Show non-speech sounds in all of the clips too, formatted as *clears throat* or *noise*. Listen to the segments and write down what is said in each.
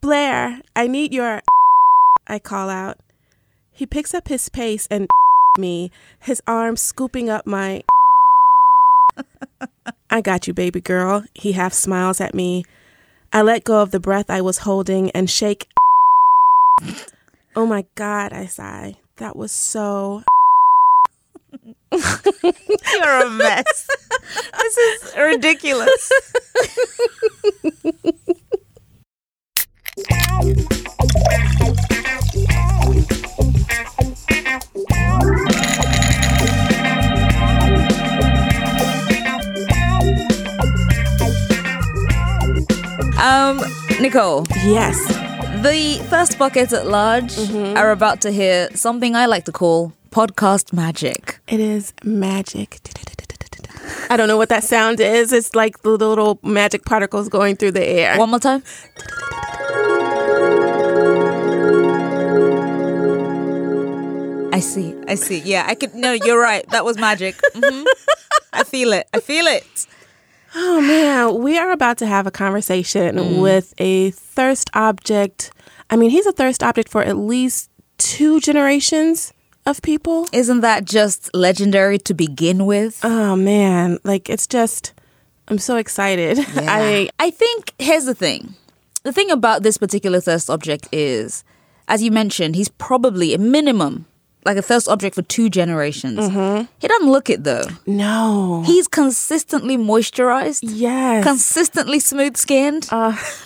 Blair, I need your. I call out. He picks up his pace and *laughs* me, his arm scooping up my. *laughs* I got you, baby girl. He half smiles at me. I let go of the breath I was holding and shake. *laughs* Oh my God, I sigh. That was so. You're a mess. this is ridiculous. Um, Nicole, Yes. the thirst buckets at large are about to hear something I like to call podcast magic. It is magic. I don't know what that sound is. It's like the little magic particles going through the air. One more time. I see. I see. Yeah, I could. No, you're right. That was magic. Mhm. I feel it. I feel it. Oh man, we are about to have a conversation with a thirst object. I mean, he's a thirst object for at least two generations of people. Isn't that just legendary to begin with? Oh man, like it's just I'm so excited. *laughs* I I think here's the thing. The thing about this particular thirst object is, as you mentioned, he's probably a minimum like a thirst object for two generations. He doesn't look it though. no. He's consistently moisturized, yes. consistently smooth skinned,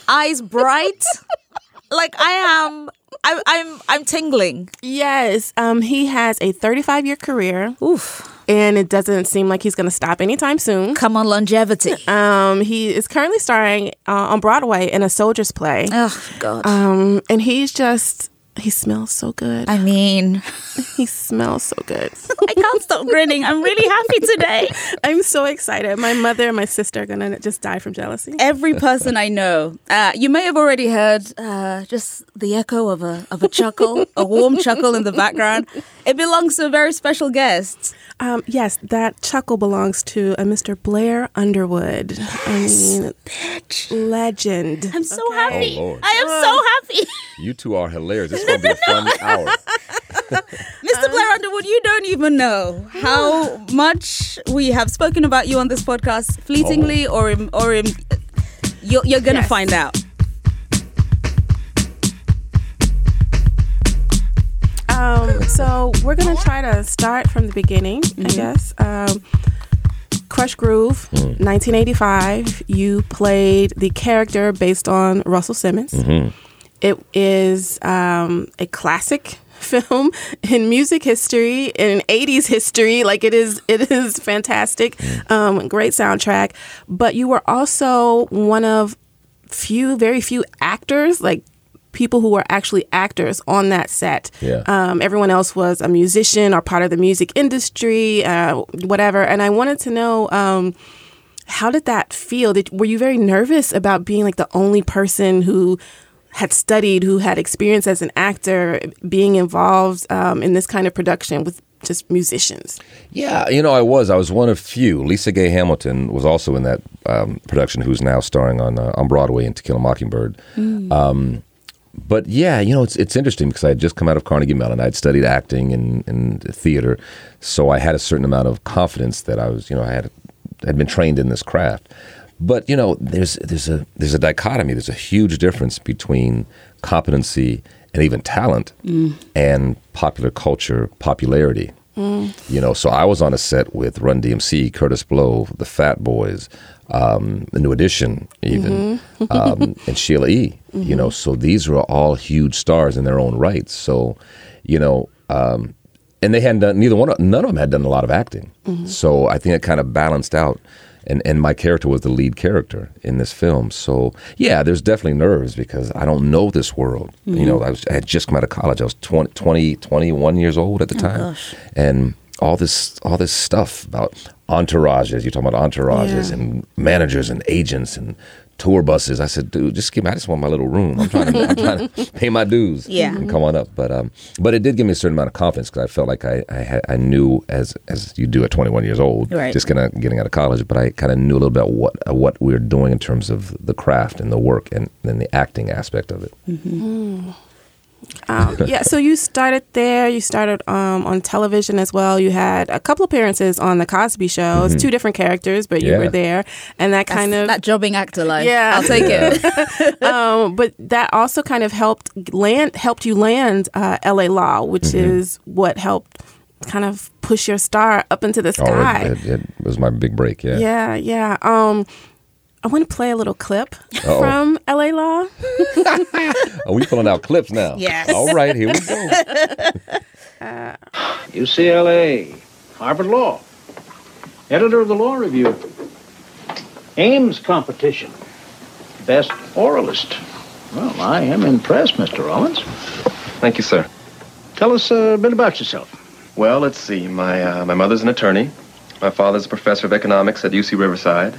eyes bright. *laughs* like I am, I, I'm, I'm tingling. yes. Um he has a 35 year career Oof! and it doesn't seem like he's going to stop anytime soon. Come on, longevity. Um he is currently starring uh, on Broadway in a soldier's play. oh God. Um and he's just he smells so good. I mean, *laughs* He smells so good. *laughs* I can't stop grinning. I'm really happy today. *laughs* I'm so excited. My mother and my sister are gonna just die from jealousy. Every person I know, uh, you may have already heard uh, just the echo of a of a chuckle, a warm chuckle in the background. It belongs to a very special guest. Um, yes, that chuckle belongs to a Mr. Blair Underwood. I mean, legend. I'm so happy. Oh, Lord. I am so happy. You two are hilarious. This is going to be a fun *laughs* hour. Mr. Blair Underwood, you don't even know how *sighs* much we have spoken about you on this podcast, fleetingly or in, or in, you're, you're gonna Yes. find out. Um, so we're gonna try to start from the beginning, I guess. Um, Krush Groove, 1985. You played the character based on Russell Simmons. It is um, a classic *laughs* film in music history, in 80s history. Like it is, it is fantastic. Um, great soundtrack. But you were also one of few, very few actors, like people who were actually actors on that set. Yeah. Um, everyone else was a musician or part of the music industry, uh, whatever. And I wanted to know. Um, how did that feel? Did, were you very nervous about being like the only person who had studied, who had experience as an actor, being involved um, in this kind of production with just musicians? Yeah, you know, I was. I was one of few. Lisa Gay Hamilton was also in that um, production, who's now starring on uh, on Broadway in To Kill a Mockingbird. Um, but yeah, you know, it's it's interesting because I had just come out of Carnegie Mellon. I'd studied acting and, and theater, so I had a certain amount of confidence that I was, you know, I had had been trained in this craft. But you know, there's there's a there's a dichotomy. There's a huge difference between competency and even talent and popular culture popularity. You know, so I was on a set with Run DMC, Kurtis Blow, the Fat Boys, um, the New Edition, even, um, *laughs* and Sheila E. You know, so these were all huge stars in their own rights. So, you know, um, and they hadn't done neither one. Of, none of them had done a lot of acting. So I think it kind of balanced out. And and my character was the lead character in this film. So yeah, there's definitely nerves because I don't know this world. You know, mm-hmm. I was I had just come out of college. I was 20, 20 21 years old at the oh, time, gosh. and all this all this stuff about entourages. You're talking about entourages Yeah. and managers and agents and tour buses. I said, dude, just give me. I just want my little room. I'm trying to, I'm trying to *laughs* pay my dues. Yeah. and come on up. But um, but it did give me a certain amount of confidence because I felt like I I, had, I knew as as you do at 21 years old, Right. just kind of getting out of college. But I kind of knew a little bit what uh, what we were doing in terms of the craft and the work and then the acting aspect of it. Um, *laughs* yeah, so you started there. You started um, on television as well. You had a couple appearances on the Cosby Show. It's two different characters, but you Mm-hmm. Were there, and that That's kind of that jobbing actor life. Yeah. I'll take it. *laughs* um, but that also kind of helped land helped you land uh, L.A. Law, which Mm-hmm. is what helped kind of push your star up into the Oh, sky. it, it, it was my big break. Yeah. Yeah, yeah. Um, I want to play a little clip Uh-oh. from L.A. Law. *laughs* Are we pulling out clips now. Yes. All right, here we go. *laughs* UCLA, Harvard Law, editor of the Law Review, Ames competition, best oralist. Well, I am impressed, Mr. Rollins. Thank you, sir. Tell us a bit about yourself. Well, let's see. My uh, my mother's an attorney. My father's a professor of economics at UC Riverside.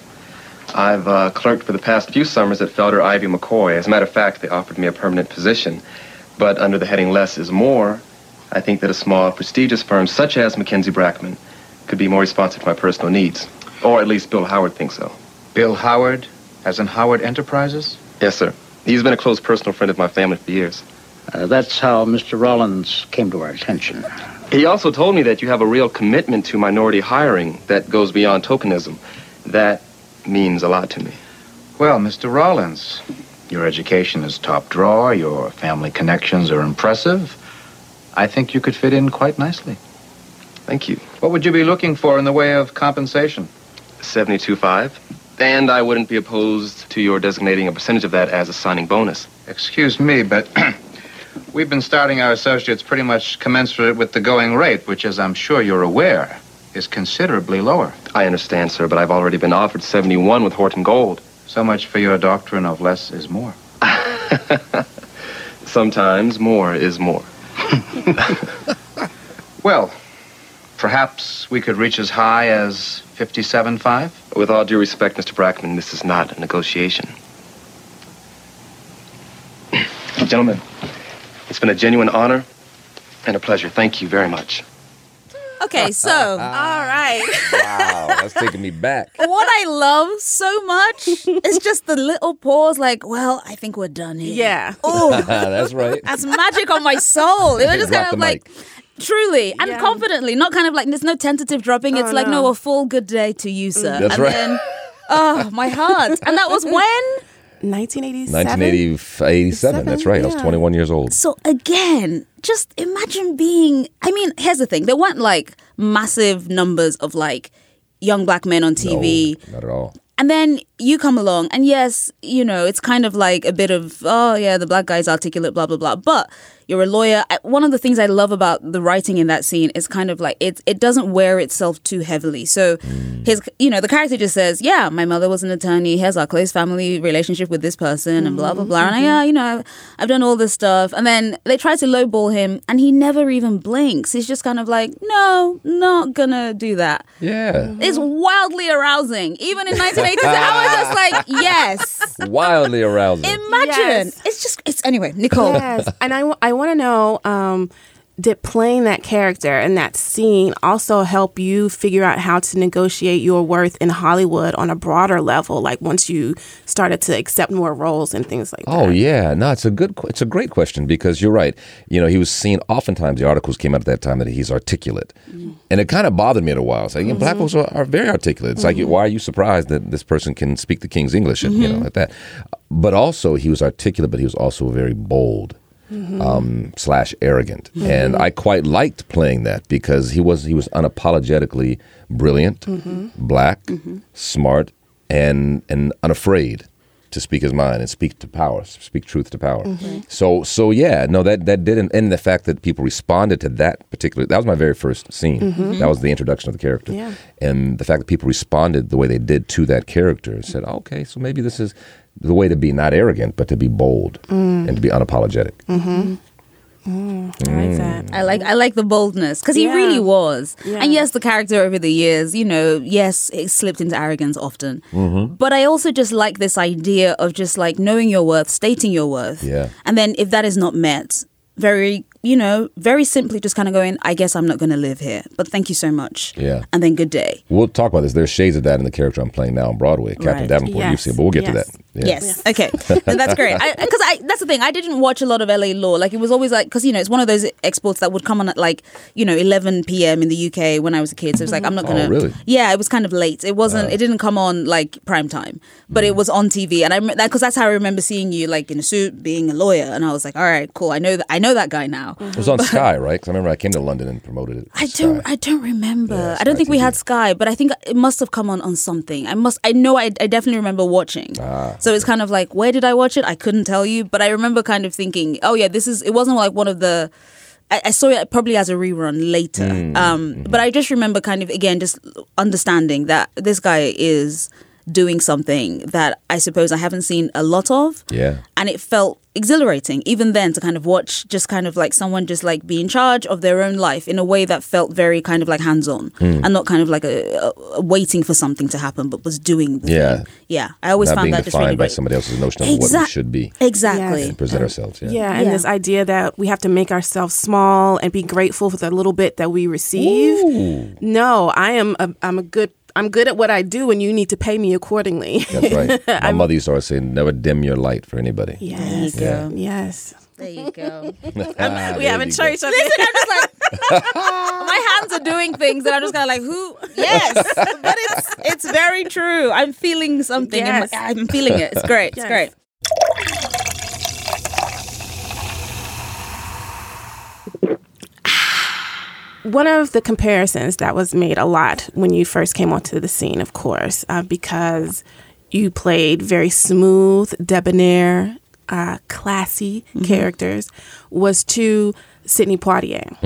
I've uh, clerked for the past few summers at Felder Ivy McCoy. As a matter of fact, they offered me a permanent position. But under the heading less is more, I think that a small, prestigious firm such as McKenzie Brackman could be more responsive to my personal needs. Or at least Bill Howard thinks so. Bill Howard, as in Howard Enterprises? Yes, sir. He's been a close personal friend of my family for years. Uh, that's how Mr. Rollins came to our attention. He also told me that you have a real commitment to minority hiring that goes beyond tokenism. That means a lot to me. Well, Mr. Rollins, your education is top drawer, your family connections are impressive. I think you could fit in quite nicely. Thank you. What would you be looking for in the way of compensation? 72.5. And I wouldn't be opposed to your designating a percentage of that as a signing bonus. Excuse me, but *clears throat* we've been starting our associates pretty much commensurate with the going rate, which, as I'm sure you're aware, is considerably lower. I understand, sir, but I've already been offered 71 with Horton Gold. So much for your doctrine of less is more. *laughs* Sometimes more is more. *laughs* Well, perhaps we could reach as high as 57.5? With all due respect, Mr. Brackman, this is not a negotiation. Gentlemen, it's been a genuine honor and a pleasure. Thank you very much. Okay, so *laughs* All right. Wow, that's taking me back. *laughs* what I love so much is just the little pause, like, well, I think we're done here. Yeah. Oh, *laughs* that's right. that's magic on my soul. It was just kind of the like, truly and Yeah. confidently, not kind of like, there's no tentative dropping. It's Oh, like, no. no. a full good day to you, sir. That's and right. then, oh, my heart. And that was when? 1987. 1987. That's right. I was 21 years old. So again, just imagine being. I mean, here's the thing: there weren't like massive numbers of like young black men on TV. No, not at all. And then you come along, and yes, you know, it's kind of like a bit of, oh, yeah, the black guy's articulate, blah, blah, blah. But you're a lawyer. I- One of the things I love about the writing in that scene is kind of like it, it doesn't wear itself too heavily. So mm. his, you know, the character just says, yeah, my mother was an attorney. Here's our close family relationship with this person, and blah, blah, mm-hmm. blah. And I, mm-hmm. yeah, you know, I've, I've done all this stuff. And then they try to lowball him, and he never even blinks. He's just kind of like, no, not gonna do that. Yeah. It's wildly arousing. Even in 1980s, I was just *laughs* like, yes. Wildly arousing. Imagine. Yes. It's just, it's anyway, Nicole. Yes, and I, I want to know um, did playing that character and that scene also help you figure out how to negotiate your worth in Hollywood on a broader level? Like once you started to accept more roles and things like Oh that. yeah, no, it's a good, it's a great question because you're right. You know, he was seen. Oftentimes, the articles came out at that time that he's articulate, mm. and it kind of bothered me in a while. It's like know, black mm-hmm. folks are, are very articulate. It's like, mm-hmm. why are you surprised that this person can speak the king's English? And, You know, mm-hmm. like that. But also, he was articulate, but he was also very bold. Mm-hmm. Um, slash arrogant, mm-hmm. and I quite liked playing that because he was he was unapologetically brilliant, mm-hmm. black, smart, and and unafraid to speak his mind and speak to power, speak truth to power. Mm-hmm. So so yeah, no, that that didn't. And the fact that people responded to that particular that was my very first scene. Mm-hmm. Mm-hmm. That was the introduction of the character. Yeah. And the fact that people responded the way they did to that character said, okay, so maybe this is the way to be not arrogant, but to be bold mm. and to be unapologetic. I like that. I like I like the boldness because he Yeah. really was. Yeah. And yes, the character over the years, you know, yes, it slipped into arrogance often. Mm-hmm. But I also just like this idea of just like knowing your worth, stating your worth. Yeah. And then if that is not met, very, you know, very simply just kind of going, I guess I'm not going to live here. But thank you so much. Yeah. And then good day. We'll talk about this. There's shades of that in the character I'm playing now on Broadway, Captain Right. Davenport. You've seen, but we'll get to that. Yeah. Yes. Okay. *laughs* No, that's great. Because I, that's the thing. I didn't watch a lot of LA Law. Like it was always like because you know it's one of those exports that would come on at like you know 11 p.m. in the UK when I was a kid. So it's like mm-hmm. I'm not gonna. Oh, really? Yeah, it was kind of late. It wasn't. Uh. it didn't come on like prime time, but it mm. was on TV, and I rem- that because that's how I remember seeing you like in a suit, being a lawyer, and I was like, all right, cool. I know that. I know that guy now. It was on Sky, right? Because I remember I came to London and promoted it. I Sky. don't. I don't remember. Yeah, I don't think we had Sky, but I think it must have come on on something. I must. I know. I, I definitely remember watching. Ah, so it's kind of like, where did I watch it? I couldn't tell you, but I remember kind of thinking, oh yeah, this is. It wasn't like one of the. I, I saw it probably as a rerun later, um, mm-hmm. but I just remember kind of again just understanding that this guy is doing something that I suppose I haven't seen a lot of Yeah. and it felt exhilarating even then to kind of watch just kind of like someone just like be in charge of their own life in a way that felt very kind of like hands on Hmm. and not kind of like a, a, a waiting for something to happen but was doing the Yeah. thing. yeah I always Not found being that just really defined by great somebody else's notion of what we should be exactly and present ourselves. Yeah. Yeah, and Yeah. this idea that we have to make ourselves small and be grateful for the little bit that we receive. No, I am a, I'm a good I'm good at what I do and you need to pay me accordingly. That's right. *laughs* My mother used to always say, never dim your light for anybody. yes. Yeah. Yes. there you go *laughs* *laughs* Ah, we there haven't you go. church. Okay. I'm just like my hands are doing things and I'm just kind of like who yes but it's it's very true I'm feeling something Yes. I'm, I'm feeling it it's great it's great One of the comparisons that was made a lot when you first came onto the scene, of course, uh, because you played very smooth, debonair, uh, classy characters, was to Sidney Poitier.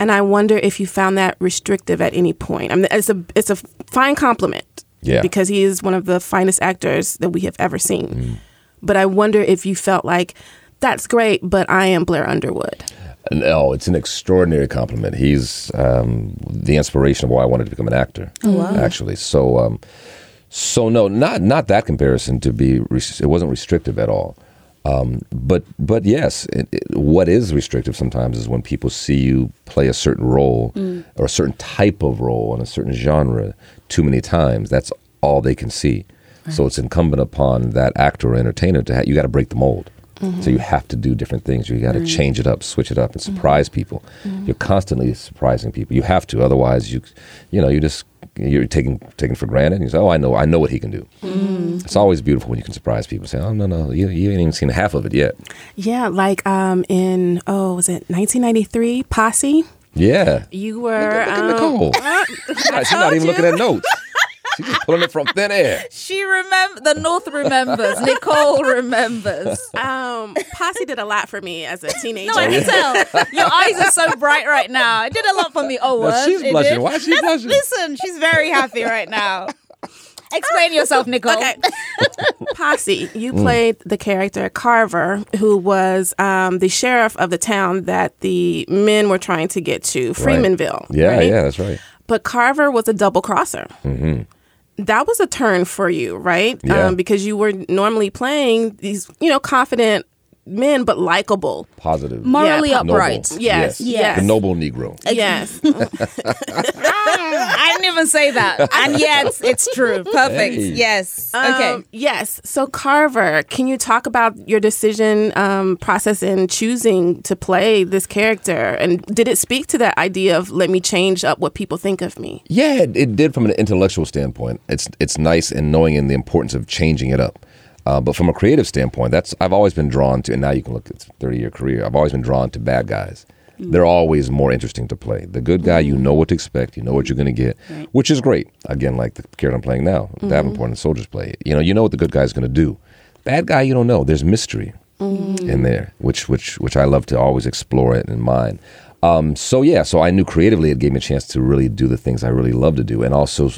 And I wonder if you found that restrictive at any point. I mean, it's a it's a fine compliment, Yeah. because he is one of the finest actors that we have ever seen. But I wonder if you felt like that's great, but I am Blair Underwood. No, it's an extraordinary compliment. He's um, the inspiration of why I wanted to become an actor. Wow! Actually, so um, so no, not not that comparison. To be, res- it wasn't restrictive at all. Um, but but yes, it, it, what is restrictive sometimes is when people see you play a certain role or a certain type of role in a certain genre too many times. That's all they can see. So it's incumbent upon that actor or entertainer to ha- you got to break the mold. So you have to do different things. You got to change it up, switch it up, and surprise people. You're constantly surprising people. You have to, otherwise you, you know, you just you're taking taken for granted. And you say, "Oh, I know, I know what he can do." It's always beautiful when you can surprise people. Say, "Oh no, no, you, you ain't even seen half of it yet." Yeah, like um in oh was it 1993 Posse? Yeah, You were look at um, Nicole. *laughs* She's not even looking at notes. She's just pulling it from thin air. *laughs* She remember the North remembers. *laughs* Nicole remembers. um Posse did a lot for me as a teenager. No, I can tell. Your eyes are so bright right now. It did a lot for me. Oh, No, what? she's It blushing. did? Why is she blushing? Listen, she's very happy right now. Explain yourself, *laughs* Nicole. Okay. Posse, you Mm. played the character Carver, who was um, the sheriff of the town that the men were trying to get to, Freemanville. Yeah, right? yeah, that's right. But Carver was a double crosser. That was a turn for you, right? Yeah. Um, because you were normally playing these, you know, confident men, but likable. Positive, Morally Yeah, noble. upright. Yes, yes. the noble Negro. Yes. *laughs* I didn't even say that. And yet, it's true. Perfect. Hey. Yes. Okay. Um, yes. So Carver, can you talk about your decision um, process in choosing to play this character, and did it speak to that idea of let me change up what people think of me? Yeah, it, it did from an intellectual standpoint. It's it's nice in knowing in the importance of changing it up. Uh, but from a creative standpoint, that's I've always been drawn to. And now you can look at thirty year career. I've always been drawn to bad guys. They're always more interesting to play. The good guy, you know what to expect. You know what you're going to get, which is great. Again, like the character I'm playing now, Davenport and Soldiers play. You know, you know what the good guy's going to do. Bad guy, you don't know. There's mystery in there, which which which I love to always explore it in mind. Um, so yeah, so I knew creatively it gave me a chance to really do the things I really love to do, and also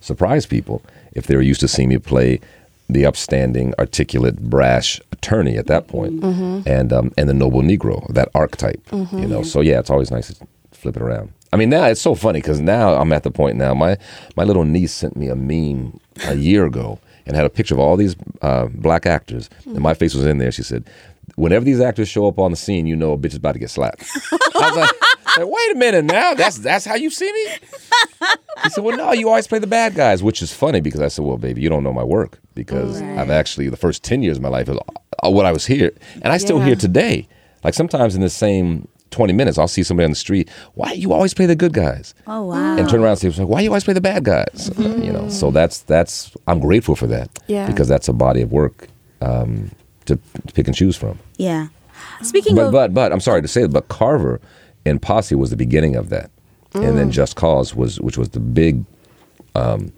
surprise people if they were used to seeing me play the upstanding, articulate, brash attorney at that point, and um, and the noble Negro, that archetype. You know, so yeah, it's always nice to flip it around. I mean, now it's so funny because now I'm at the point now. My my little niece sent me a meme a year ago and had a picture of all these uh, black actors, and my face was in there. She said, "Whenever these actors show up on the scene, you know a bitch is about to get slapped." *laughs* I was like, like, "Wait a minute, now that's that's how you see me." He said, "Well, no, you always play the bad guys," which is funny because I said, "Well, baby, you don't know my work because I've actually the first ten years of my life is uh, what I was here, and I still Yeah. here today. Like sometimes in the same." 20 minutes, I'll see somebody on the street. Why you always play the good guys? Oh wow. and turn around and say, "Why you always play the bad guys?" You know, so that's that's I'm grateful for that. Yeah. because that's a body of work um, to, to pick and choose from. Yeah. Speaking But of but but I'm sorry to say it, but Carver and Posse was the beginning of that, and then Just Cause was which was the big um,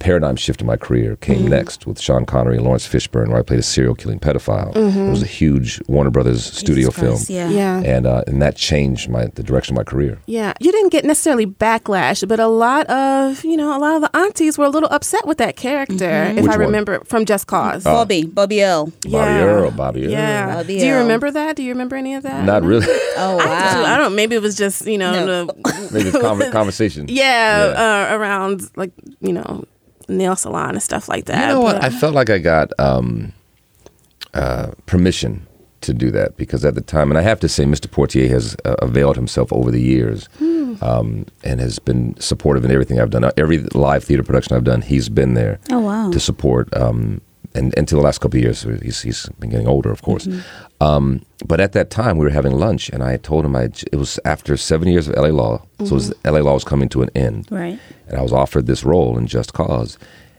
paradigm shift in my career came next with Sean Connery and Laurence Fishburne, where I played a serial killing pedophile. It was a huge Warner Brothers studio Jesus film, yeah. Yeah. and uh, and that changed my the direction of my career. Yeah, you didn't get necessarily backlash, but a lot of you know a lot of the aunties were a little upset with that character. If Which I one? remember from Just Cause. Bobby, Bobby L. Bobby Earl, Bobby Earl. Yeah. Bobby Do you remember that? Do you remember any of that? Not really. *laughs* Oh I, wow. I don't. Maybe it was just you know. No. the- *laughs* Maybe it's conver- *laughs* conversation. yeah, Uh, around like you know nail salon and stuff like that. You know what? but- I felt like I got um, uh, permission to do that because at the time, and I have to say, Mr. Poitier has uh, availed himself over the years um, and has been supportive in everything I've done. Every live theater production I've done, he's been there Oh, wow. to support. Um, and until the last couple of years, he's, he's been getting older, of course. Mm-hmm. Um, but at that time, we were having lunch, and I told him I, it was after seven years of LA Law, so it was, LA Law was coming to an end Right. and I was offered this role in Just Cause,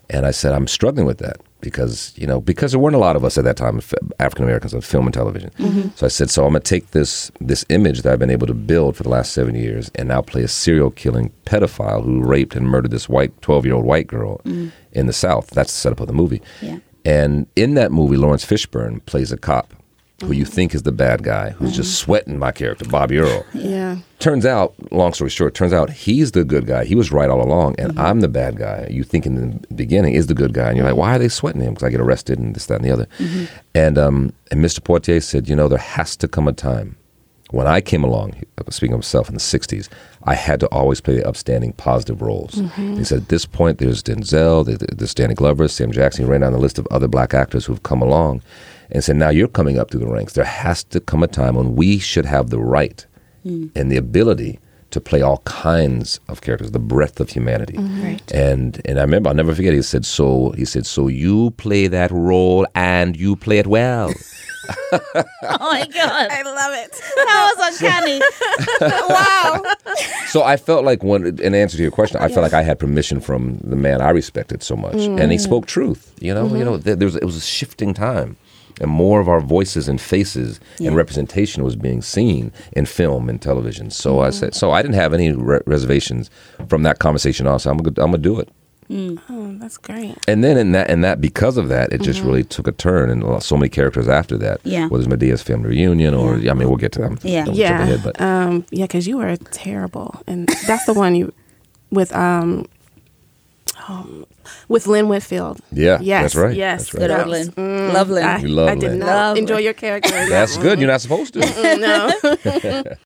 and I said I'm struggling with that because you know because there weren't a lot of us at that time, African Americans on film and television. So I said, so I'm gonna take this this image that I've been able to build for the last seven years, and now play a serial killing pedophile who raped and murdered this white 12 year old white girl in the South. That's the setup of the movie. Yeah. And in that movie, Laurence Fishburne plays a cop who you think is the bad guy, who's just mm-hmm. sweating my character, Bobby Earl. yeah. Turns out, long story short, turns out he's the good guy. He was right all along, and mm-hmm. I'm the bad guy. You think in the beginning is the good guy, and you're like, why are they sweating him? Because I get arrested and this, that, and the other. Mm-hmm. And um, and Mr. Poitier said, you know, there has to come a time when I came along. Speaking of himself in the '60s, I had to always play the upstanding, positive roles. Mm-hmm. He said, at this point, there's Denzel, there- there's Danny Glover, Sam Jackson. He ran down the list of other black actors who've come along, and said, now you're coming up through the ranks. There has to come a time when we should have the right mm. and the ability to play all kinds of characters, the breadth of humanity. Mm-hmm. Right. And and I remember I'll never forget. He said, "So he said, so you play that role and you play it well." *laughs* Oh my god. I love it. That was uncanny. *laughs* wow. so I felt like when, in answer to your question, I felt like I had permission from the man I respected so much, and he mm. spoke truth. You know, you mm-hmm. know, there, there was it was a shifting time. And more of our voices and faces and representation was being seen in film and television. So I mm-hmm. said, so I didn't have any re- reservations from that conversation Also, I'm gonna, I'm gonna do it. Oh, that's great. And then in that, and that because of that, it just really took a turn, and so many characters after that. Yeah. Whether it's Madea's family reunion, or I mean, we'll get to them. Yeah. Don't Yeah, ahead, but um, yeah, because you were terrible, and that's the one you with um, um with Lynn Whitfield. Yeah, yes, that's right, Yes, that's right. Good old was- Lynn. Love Lynn. I, You love I did Lynn. not Love enjoy your character. that's good. You're not supposed to. no. *laughs*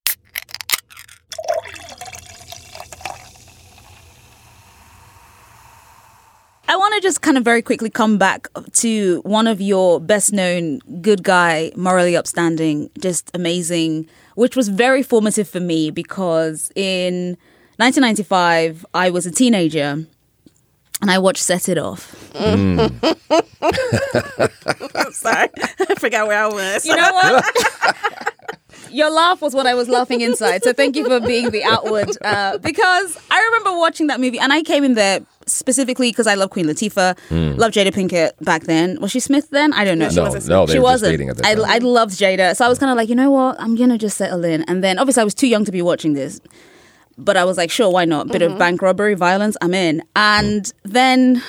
I want to just kind of very quickly come back to one of your best known good guy, morally upstanding, just amazing, which was very formative for me because in 1995, I was a teenager and I watched Set It Off. i'm *laughs* Sorry, I forgot where I was. You know what? *laughs* Your laugh was what I was laughing inside. So thank you for being the outward. Uh, because I remember watching that movie and I came in there specifically because I love Queen Latifah, hmm. love Jada Pinkett back then. Was she Smith then? I don't know. no, wasn't no, they she were just wasn't. dating at that I, time. I loved Jada. So I was kind of like, you know what? I'm going to just settle in. And then obviously I was too young to be watching this. But I was like, sure, why not? Bit of mm-hmm. bank robbery, violence, I'm in. And then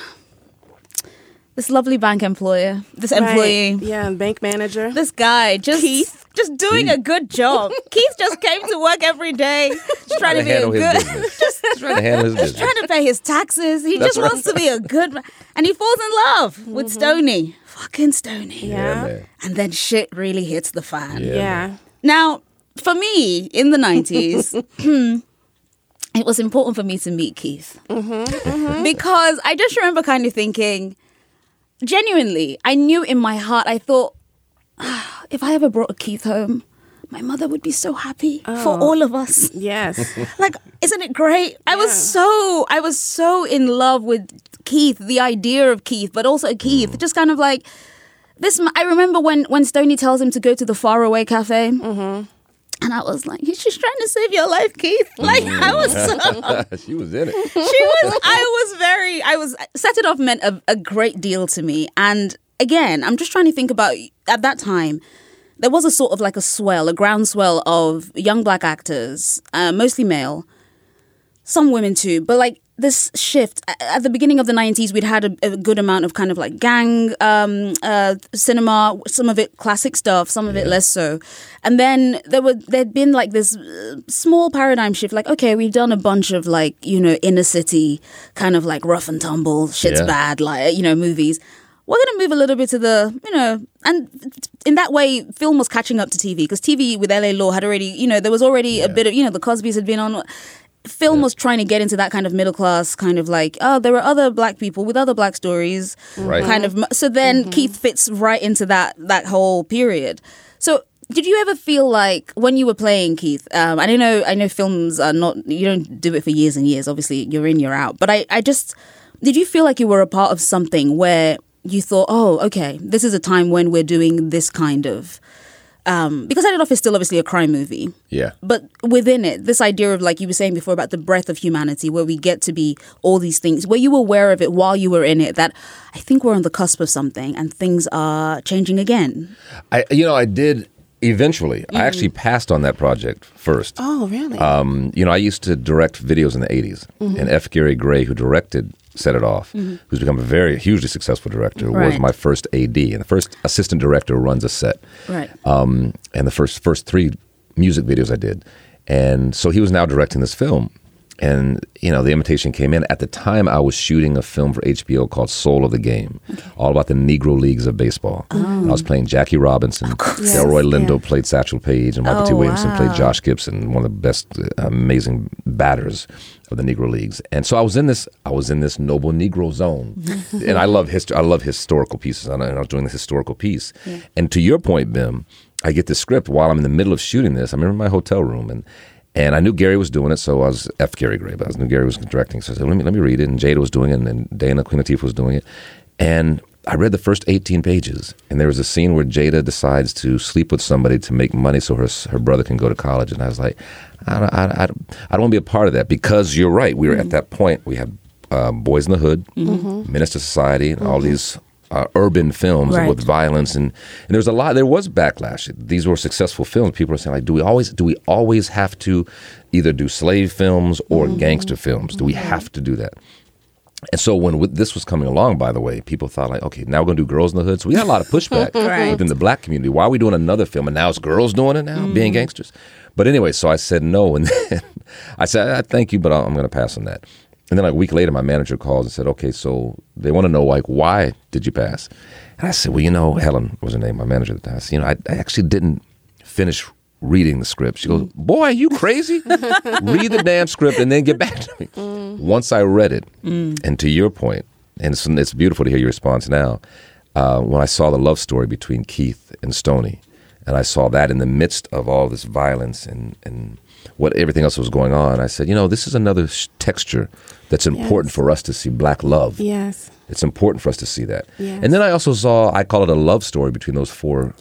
this lovely bank employer, this Right. employee, Yeah, bank manager. this guy just Keith. just doing a good job. *laughs* Keith just came to work every day, just trying to be a good, business. *laughs* just trying to handle his just business. trying to pay his taxes. He That's just wants to be a good man, and he falls in love with mm-hmm. Stony, fucking Stony. yeah, Yeah. And then shit really hits the fan. Yeah. Yeah. Now, for me in the 90s, *laughs* *clears throat* it was important for me to meet Keith. Mm-hmm, mm-hmm. Because I just remember kind of thinking, genuinely, I knew in my heart, I thought, "Ah, *sighs* if I ever brought a Keith home, my mother would be so happy for all of us. Yes. *laughs* Like, isn't it great? I was so, I was so in love with Keith, the idea of Keith, but also Keith, just kind of like this. I remember when when Stoney tells him to go to the faraway cafe. And I was like, she's trying to save your life, Keith. *laughs* Like I was so *laughs* she was in it. she was I was very I was set it off meant a, a great deal to me. And again, I'm just trying to think about at that time, there was a sort of like a swell, a groundswell of young black actors, uh, mostly male, some women too, but like this shift at the beginning of the 90s we'd had a, a good amount of kind of like gang um, uh, cinema some of it classic stuff some of it less so and then there were there'd been like this uh, small paradigm shift like okay we've done a bunch of like you know inner city kind of like rough and tumble shit's Yeah. bad like you know movies we're going to move a little bit to the, you know, and in that way, film was catching up to TV because TV with LA Law had already, you know, there was already a bit of, you know, the Cosbys had been on. Film was trying to get into that kind of middle class kind of like, oh, there are other black people with other black stories, Right. kind of. So then Keith fits right into that that whole period. So did you ever feel like when you were playing Keith? Um, I don't know. I know films are not. You don't do it for years and years. Obviously, you're in, you're out. But I, I just did you feel like you were a part of something where you thought, oh, okay, this is a time when we're doing this kind of. Um, because I It Off is still obviously a crime movie, Yeah. but within it, this idea of like you were saying before about the breadth of humanity, where we get to be all these things, were you aware of it while you were in it? That I think we're on the cusp of something and things are changing again. I, you know, I did eventually. I actually passed on that project first. Oh, really? Um, you know, I used to direct videos in the 80s. And F. Gary Gray, who directed Set It Off, who's become a very hugely successful director, was my first AD. And the first assistant director runs a set. Right. Um, and the first first three music videos I did. And so he was now directing this film. And, you know, the invitation came in. At the time, I was shooting a film for HBO called Soul of the Game, all about the Negro Leagues of baseball. I was playing Jackie Robinson. Yes, Delroy Lindo yeah. played Satchel Paige, and Mykelti Oh, Williamson wow. played Josh Gibson, one of the best, uh, amazing batters of the Negro Leagues. And so I was in this, I was in this noble Negro zone, *laughs* and I love history. I love historical pieces, and I, was doing this historical piece. And to your point, Bim, I get the script while I'm in the middle of shooting this. I'm in my hotel room, and and I knew Gary was doing it, so I was F. Gary Gray, but I knew Gary was directing. So I said, let me let me read it, and Jada was doing it, and then Dana Queen Latifah was doing it, and. I read the first 18 pages, and there was a scene where Jada decides to sleep with somebody to make money so her her brother can go to college. And I was like, I don't, I, I, I don't want to be a part of that because you're right. We were at mm-hmm. that point. We had uh, Boys in the Hood, mm-hmm. Menace II Society, and all mm-hmm. these uh, urban films Right. with violence, and, and there was a lot. There was backlash. These were successful films. People were saying like, do we always do we always have to either do slave films or gangster films? Do we have to do that? And so when w- this was coming along, by the way, people thought like, okay, now we're gonna do Girls in the Hood. So we had a lot of pushback *laughs* Right. within the black community. Why are we doing another film? And now it's girls doing it now, Mm. being gangsters. But anyway, so I said no, and then *laughs* I said, I thank you, but I'm gonna pass on that. And then like a week later, my manager calls and said, okay, so they want to know like why did you pass? And I said, well, you know, Helen was her name, my manager at the time. I said, you know, I, I actually didn't finish reading the script. She goes, mm. boy, are you crazy? *laughs* Read the damn script and then get back to me. Mm. Once I read it, mm. and to your point, and it's, it's beautiful to hear your response now. Uh, when I saw the love story between Keith and Stony, and I saw that in the midst of all this violence and, and what everything else was going on, I said, you know, this is another sh- texture that's important Yes. for us to see black love. yes. It's important for us to see that. Yes. And then I also saw, I call it a love story between those four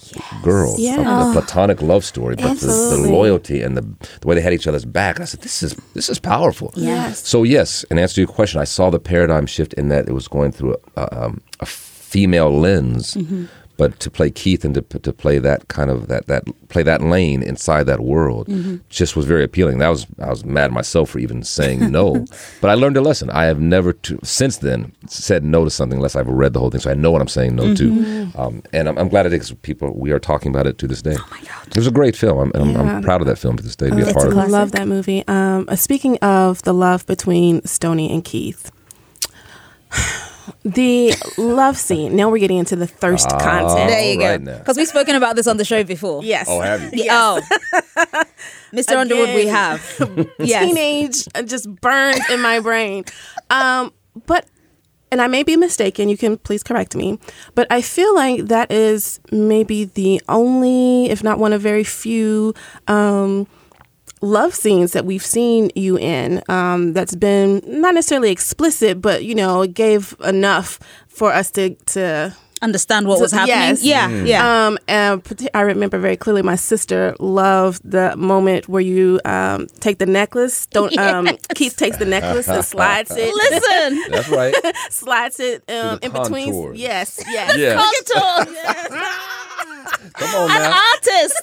girls. Yeah. A, a platonic love story, but the, the loyalty and the, the way they had each other's back. I said, this is this is powerful. Yes. So yes, in answer to your question, I saw the paradigm shift in that it was going through a, a, um, a female lens, Mm-hmm. But to play Keith and to to play that kind of that that play that lane inside that world Mm-hmm. just was very appealing. That was I was mad at myself for even saying no, *laughs* but I learned a lesson. I have never to, since then said no to something unless I've read the whole thing, so I know what I'm saying no Mm-hmm. to. Um, and I'm, I'm glad it is. People, we are talking about it to this day. Oh my god, it was a great film. I'm, I'm, I'm proud of that film to this day. To be a part a of it. I love that movie. Um, uh, speaking of the love between Stony and Keith, the love scene. Now we're getting into the thirst content. There you right go. Because we've spoken about this on the show before. Yes. Oh, have you? Oh, *laughs* Mr. Underwood, we have. *laughs* yes. Teenage uh, just burned in my brain. Um, but and I may be mistaken, you can please correct me, but I feel like that is maybe the only, if not one of very few, um, love scenes that we've seen you in um, that's been not necessarily explicit, but you know, it gave enough for us to to Understand what was happening. Yes. Yeah, yeah. um, and I remember very clearly my sister loved the moment where you um, take the necklace. Don't *laughs* um, Keith takes the necklace and slides it. Listen. *laughs* That's right. *laughs* slides it um, the in between. contours. Yes, yes. Yeah. Contour. Come on An now. artist.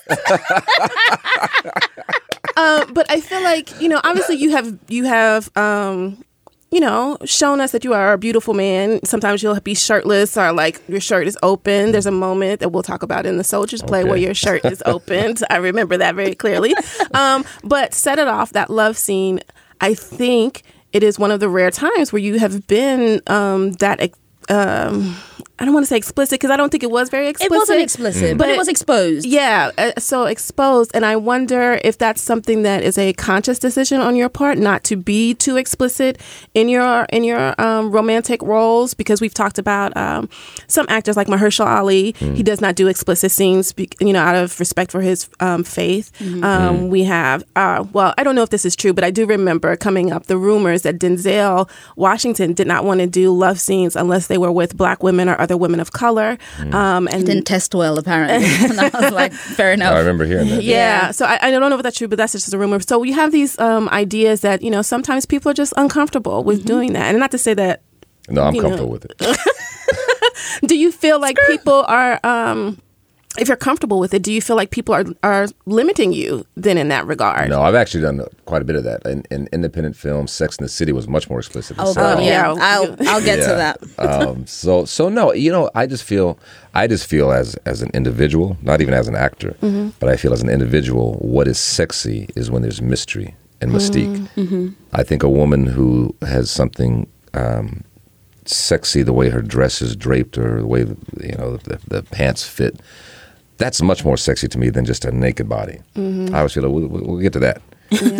Um, but I feel like you know, obviously you have you have um, you know shown us that you are a beautiful man. Sometimes you'll be shirtless or like your shirt is open. There's a moment that we'll talk about in the Soldiers Play where your shirt is opened. *laughs* I remember that very clearly. Um, but set it off that love scene. I think it is one of the rare times where you have been um, that. Um, I don't want to say explicit because I don't think it was very explicit. It wasn't explicit, but, it was exposed. Yeah, uh, so exposed, and I wonder if that's something that is a conscious decision on your part, not to be too explicit in your in your um, romantic roles, because we've talked about um, some actors like Mahershala Ali. He does not do explicit scenes, you know, out of respect for his um, faith. Um, We have, uh, well, I don't know if this is true, but I do remember coming up the rumors that Denzel Washington did not want to do love scenes unless they were with black women or other women of color. Um, and Didn't test well, apparently. *laughs* and I was like, fair enough. I remember hearing that. yeah. *laughs* Yeah. So I, I don't know if that's true, but that's just a rumor. So we have these um, ideas that you know sometimes people are just uncomfortable with doing that, and not to say that. No, I'm You know. comfortable with it. *laughs* Do you feel like people are? Um, if you're comfortable with it, do you feel like people are are limiting you then in that regard? No, I've actually done quite a bit of that. In, in independent films, Sex in the City was much more explicit. than Oh, Sex God, in the yeah. Yeah. I'll, I'll get to that. *laughs* um, so so no, you know, I just feel I just feel as as an individual, not even as an actor, Mm-hmm. but I feel as an individual, what is sexy is when there's mystery and mystique. Mm-hmm. I think a woman who has something um, sexy, the way her dress is draped or the way you know the, the pants fit, that's much more sexy to me than just a naked body. Mm-hmm. I always feel like we'll, we'll get to that.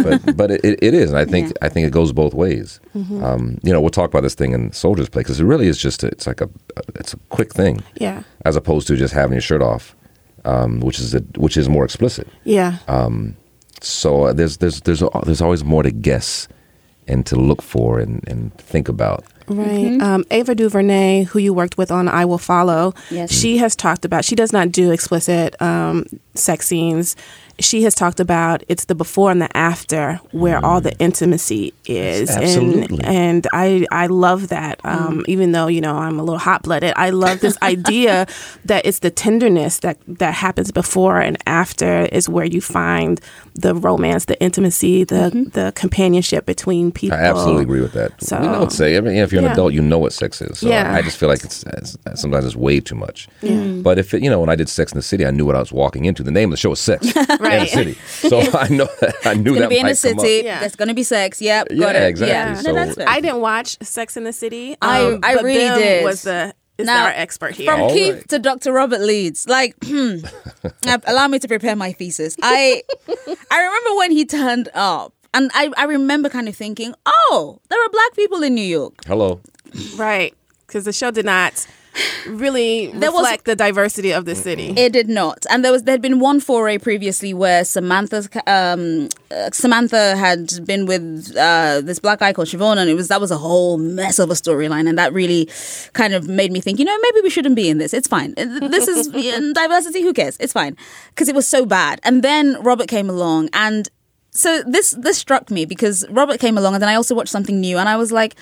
but but it, it is, and I think I think it goes both ways. Mm-hmm. Um, you know, we'll talk about this thing in Soldiers Play because it really is just a, it's like a it's a quick thing Yeah. as opposed to just having your shirt off, um, which is a, which is more explicit. Yeah. So uh, there's there's there's there's always more to guess and to look for and, and think about. Right. Um, Ava DuVernay, who you worked with on I Will Follow, Yes. she has talked about, she does not do explicit um, sex scenes. She has talked about it's the before and the after where all the mm. intimacy is. Absolutely. And, and I, I love that. Um, mm. Even though, you know, I'm a little hot blooded, I love this idea *laughs* that it's the tenderness that, that happens before and after is where you find the romance, the intimacy, the, mm-hmm. the companionship between people. I absolutely agree with that. So- we know what sex. I mean, if you're an Yeah. adult, you know what sex is. So Yeah. I just feel like it's, it's sometimes it's way too much. yeah. But if it, you know, when I did Sex in the City, I knew what I was walking into. The name of the show was Sex *laughs* in the City, *laughs* so *laughs* I know I knew It's that gonna be in might the come city. Yeah. There's gonna be sex. Yep. Yeah, got exactly. Yeah. So- no. I didn't watch Sex in the City. I- um, I but really Bim did. Was the is Now, our expert here? From All Keith right. to Dr. Robert Leeds. Like, *clears throat* *laughs* allow me to prepare my thesis. I I remember when he turned up, and I, I remember kind of thinking, oh, there are black people in New York. Hello. right, because the show did not really There was- reflect the diversity of the city. It did not, and there was there had been one foray previously where Samantha um, uh, Samantha had been with uh, this black guy called Chivon, and it was that was a whole mess of a storyline, and that really kind of made me think, you know, maybe we shouldn't be in this. It's fine. Uh, This is *laughs* diversity. Who cares? It's fine because it was so bad. And then Robert came along, and so this this struck me because Robert came along, and then I also watched something new, and I was like.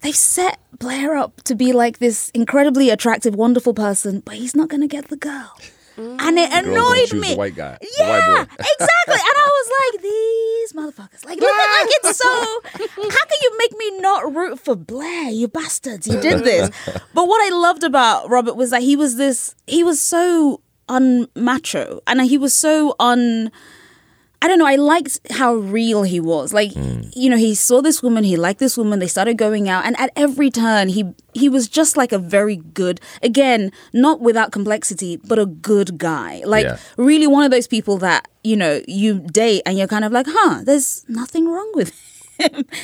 They've set Blair up to be like this incredibly attractive, wonderful person, but he's not going to get the girl. And it annoyed me. white guy, Yeah, white *laughs* exactly. And I was like, these motherfuckers. Like, look at like it's so. *laughs* How can you make me not root for Blair? You bastards! You did this. *laughs* But what I loved about Robert was that he was this. He was so unmacho, and he was so un. I don't know. I liked how real he was. Like, mm. you know, he saw this woman, he liked this woman. They started going out, and at every turn, he he was just like a very good. Again, not without complexity, but a good guy. Like, Yeah. really one of those people that you know you date, and you're kind of like, huh, there's nothing wrong with him.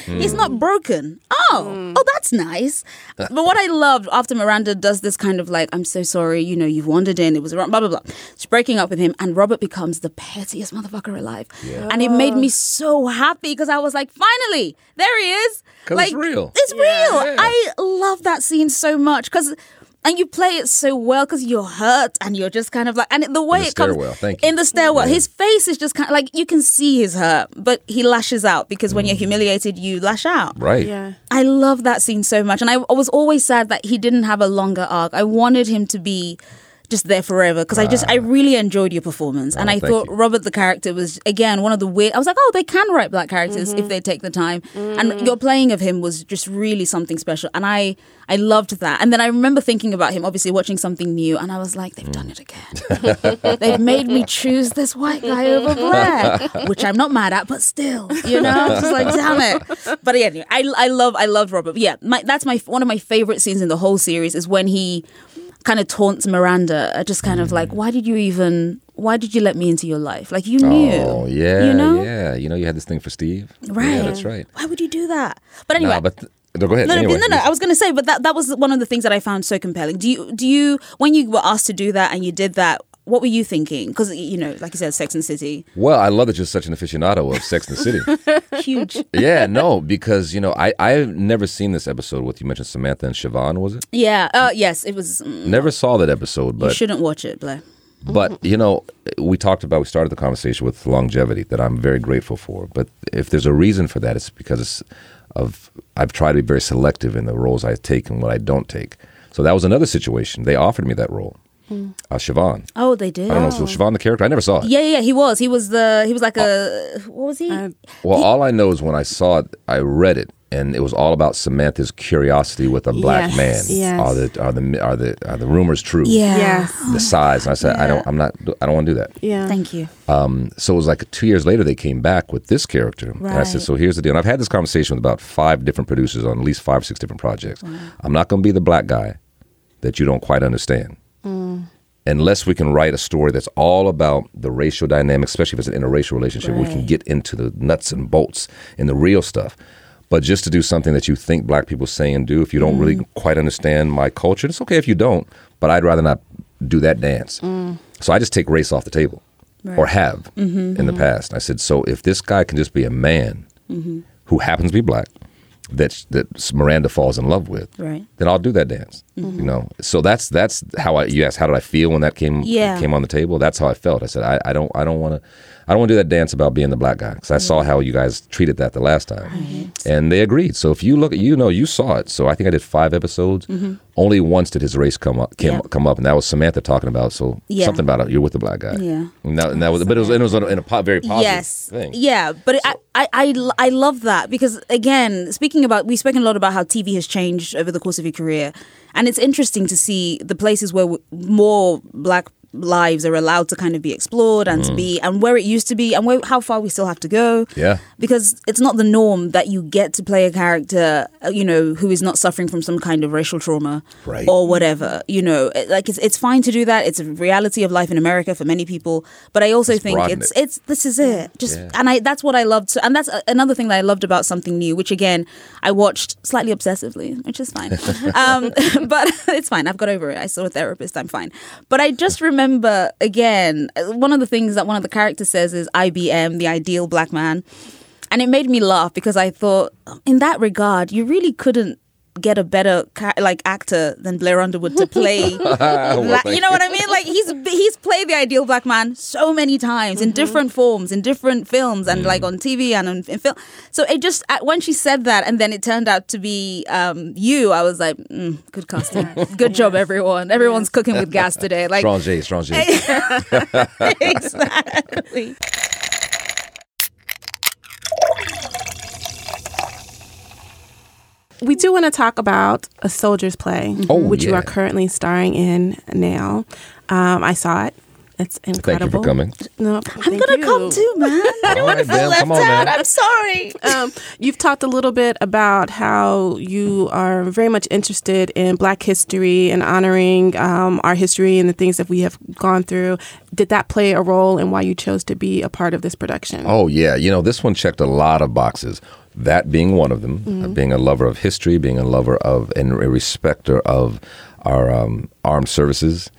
He's not hmm. broken. Oh, hmm. oh, that's nice. But what I loved after Miranda does this kind of like, I'm so sorry, you know, you've wandered in, it was wrong, blah, blah, blah. She's breaking up with him, and Robert becomes the pettiest motherfucker alive. And it made me so happy because I was like, finally, there he is. 'Cause like, it's real. It's real. Yeah. I love that scene so much because. And you play it so well because you're hurt and you're just kind of like, and the way the it comes stairwell, thank you. in the stairwell, his face is just kind of like you can see his hurt, but he lashes out because when Mm. you're humiliated, you lash out. Right. Yeah. I love that scene so much. And I, I was always sad that he didn't have a longer arc. I wanted him to be just there forever because I just, I really enjoyed your performance. and. Oh, I thought you. Robert, the character, was again one of the weird. I was like, oh, they can write black characters if mm-hmm. they take the time. And mm. your playing of him was just really something special. And I, I loved that. And then I remember thinking about him, obviously watching something new. And I was like, they've done it again. Mm. They've made me choose this white guy over black, *laughs* which I'm not mad at, but still, you know, just like damn it. But yeah, anyway, I I love I love Robert. But yeah, my, that's my one of my favorite scenes in the whole series is when he kind of taunts Miranda, just kind of like, mm. why did you even? Why did you let me into your life? Like you knew. Oh yeah, you know, yeah. You know, you had this thing for Steve. right? Yeah, that's right. Why would you do that? But anyway, Nah, but th- no, go ahead. no, no, anyway, no, no. I was going to say, but that that was one of the things that I found so compelling. Do you do you when you were asked to do that and you did that? What were you thinking? Because you know, like you said, Sex and City, Well, I love that you're such an aficionado of Sex and the City. *laughs* huge. yeah, no, because you know, I I've never seen this episode with you mentioned Samantha and Chivon, was it? Yeah. Uh, yes, it was. mm, Never saw that episode, but you shouldn't watch it, Blair. but you know, we talked about we started the conversation with longevity that I'm very grateful for. But if there's a reason for that, it's because of I've tried to be very selective in the roles I take and what I don't take. So that was another situation. They offered me that role, uh, Chivon. Oh, they did. I don't know, so Chivon the character. I never saw it. Yeah, yeah, yeah, he was. He was the. He was like a. What was he? Uh, Well, all I know is when I saw it, I read it, and it was all about Samantha's curiosity with a black Yes, man. yes. Are the are the are the are the rumors true? yeah. Yes. The size. And I said, I don't. I'm not. I don't want to do that. Yeah. Thank you. Um. So it was like two years later they came back with this character, right. and I said, so here's the deal. And I've had this conversation with about five different producers on at least five or six different projects. I'm not going to be the black guy that you don't quite understand. Mm. Unless we can write a story that's all about the racial dynamics, especially if it's an interracial relationship, we can get into the nuts and bolts and the real stuff. But just to do something that you think black people say and do, if you don't really mm. quite understand my culture, it's okay if you don't, but I'd rather not do that dance. Mm. So I just take race off the table or have mm-hmm, in the mm-hmm. past. I said, so if this guy can just be a man mm-hmm. who happens to be black, that that Miranda falls in love with, Right. then I'll do that dance. Mm-hmm. You know, so that's that's how I. You asked how did I feel when that came Yeah. came on the table. That's how I felt. I said I, I don't I don't want to I don't want to do that dance about being the black guy because I saw mm-hmm. how you guys treated that the last time, and they agreed. So if you look, at you know, you saw it. So I think I did five episodes. Mm-hmm. Only once did his race come up came Mm-hmm. Come up, and that was Samantha talking about. So Yeah. something about it. You're with the black guy. Yeah. And that, and that was, but it was, and it was in a po- very positive yes thing. yeah but I, I i i love that because again speaking about we've spoken a lot about how tv has changed over the course of your career and it's interesting to see the places where more black lives are allowed to kind of be explored and to be and where it used to be and where, how far we still have to go Mm. Yeah. because it's not the norm that you get to play a character uh, you know who is not suffering from some kind of racial trauma Right. or whatever you know like it's, it's fine to do that it's a reality of life in america for many people but i also Let's think it's it. it's this is it just Yeah. and i that's what i loved and that's another thing that i loved about something new which again i watched slightly obsessively which is fine *laughs* um *laughs* but *laughs* it's fine i've got over it i saw a therapist i'm fine but i just remember again one of the things that one of the characters says is ibm the ideal black man. And it made me laugh because i thought in that regard you really couldn't get a better like actor than Blair Underwood to play. *laughs* that, you know what I mean? Like he's he's played the ideal black man so many times in different forms, in different films, and like on TV and in, in film. So it just when she said that, and then it turned out to be um, you, I was like, mm, good casting, *laughs* good job, everyone. Everyone's cooking with gas today. Like Strong J, strong J. exactly. We do want to talk about a soldier's play, Oh, which you are currently starring in now. Um, I saw it. It's incredible. Thank incredible. you for coming. No, I'm gonna you. come too, man. *laughs* I don't All want to right, feel left on, out. man. I'm sorry. Um, you've talked a little bit about how you are very much interested in Black history and honoring um, our history and the things that we have gone through. Did that play a role in why you chose to be a part of this production? Oh yeah, you know this one checked a lot of boxes. That being one of them, Mm-hmm. uh, being a lover of history, being a lover of and a respecter of our um, armed services.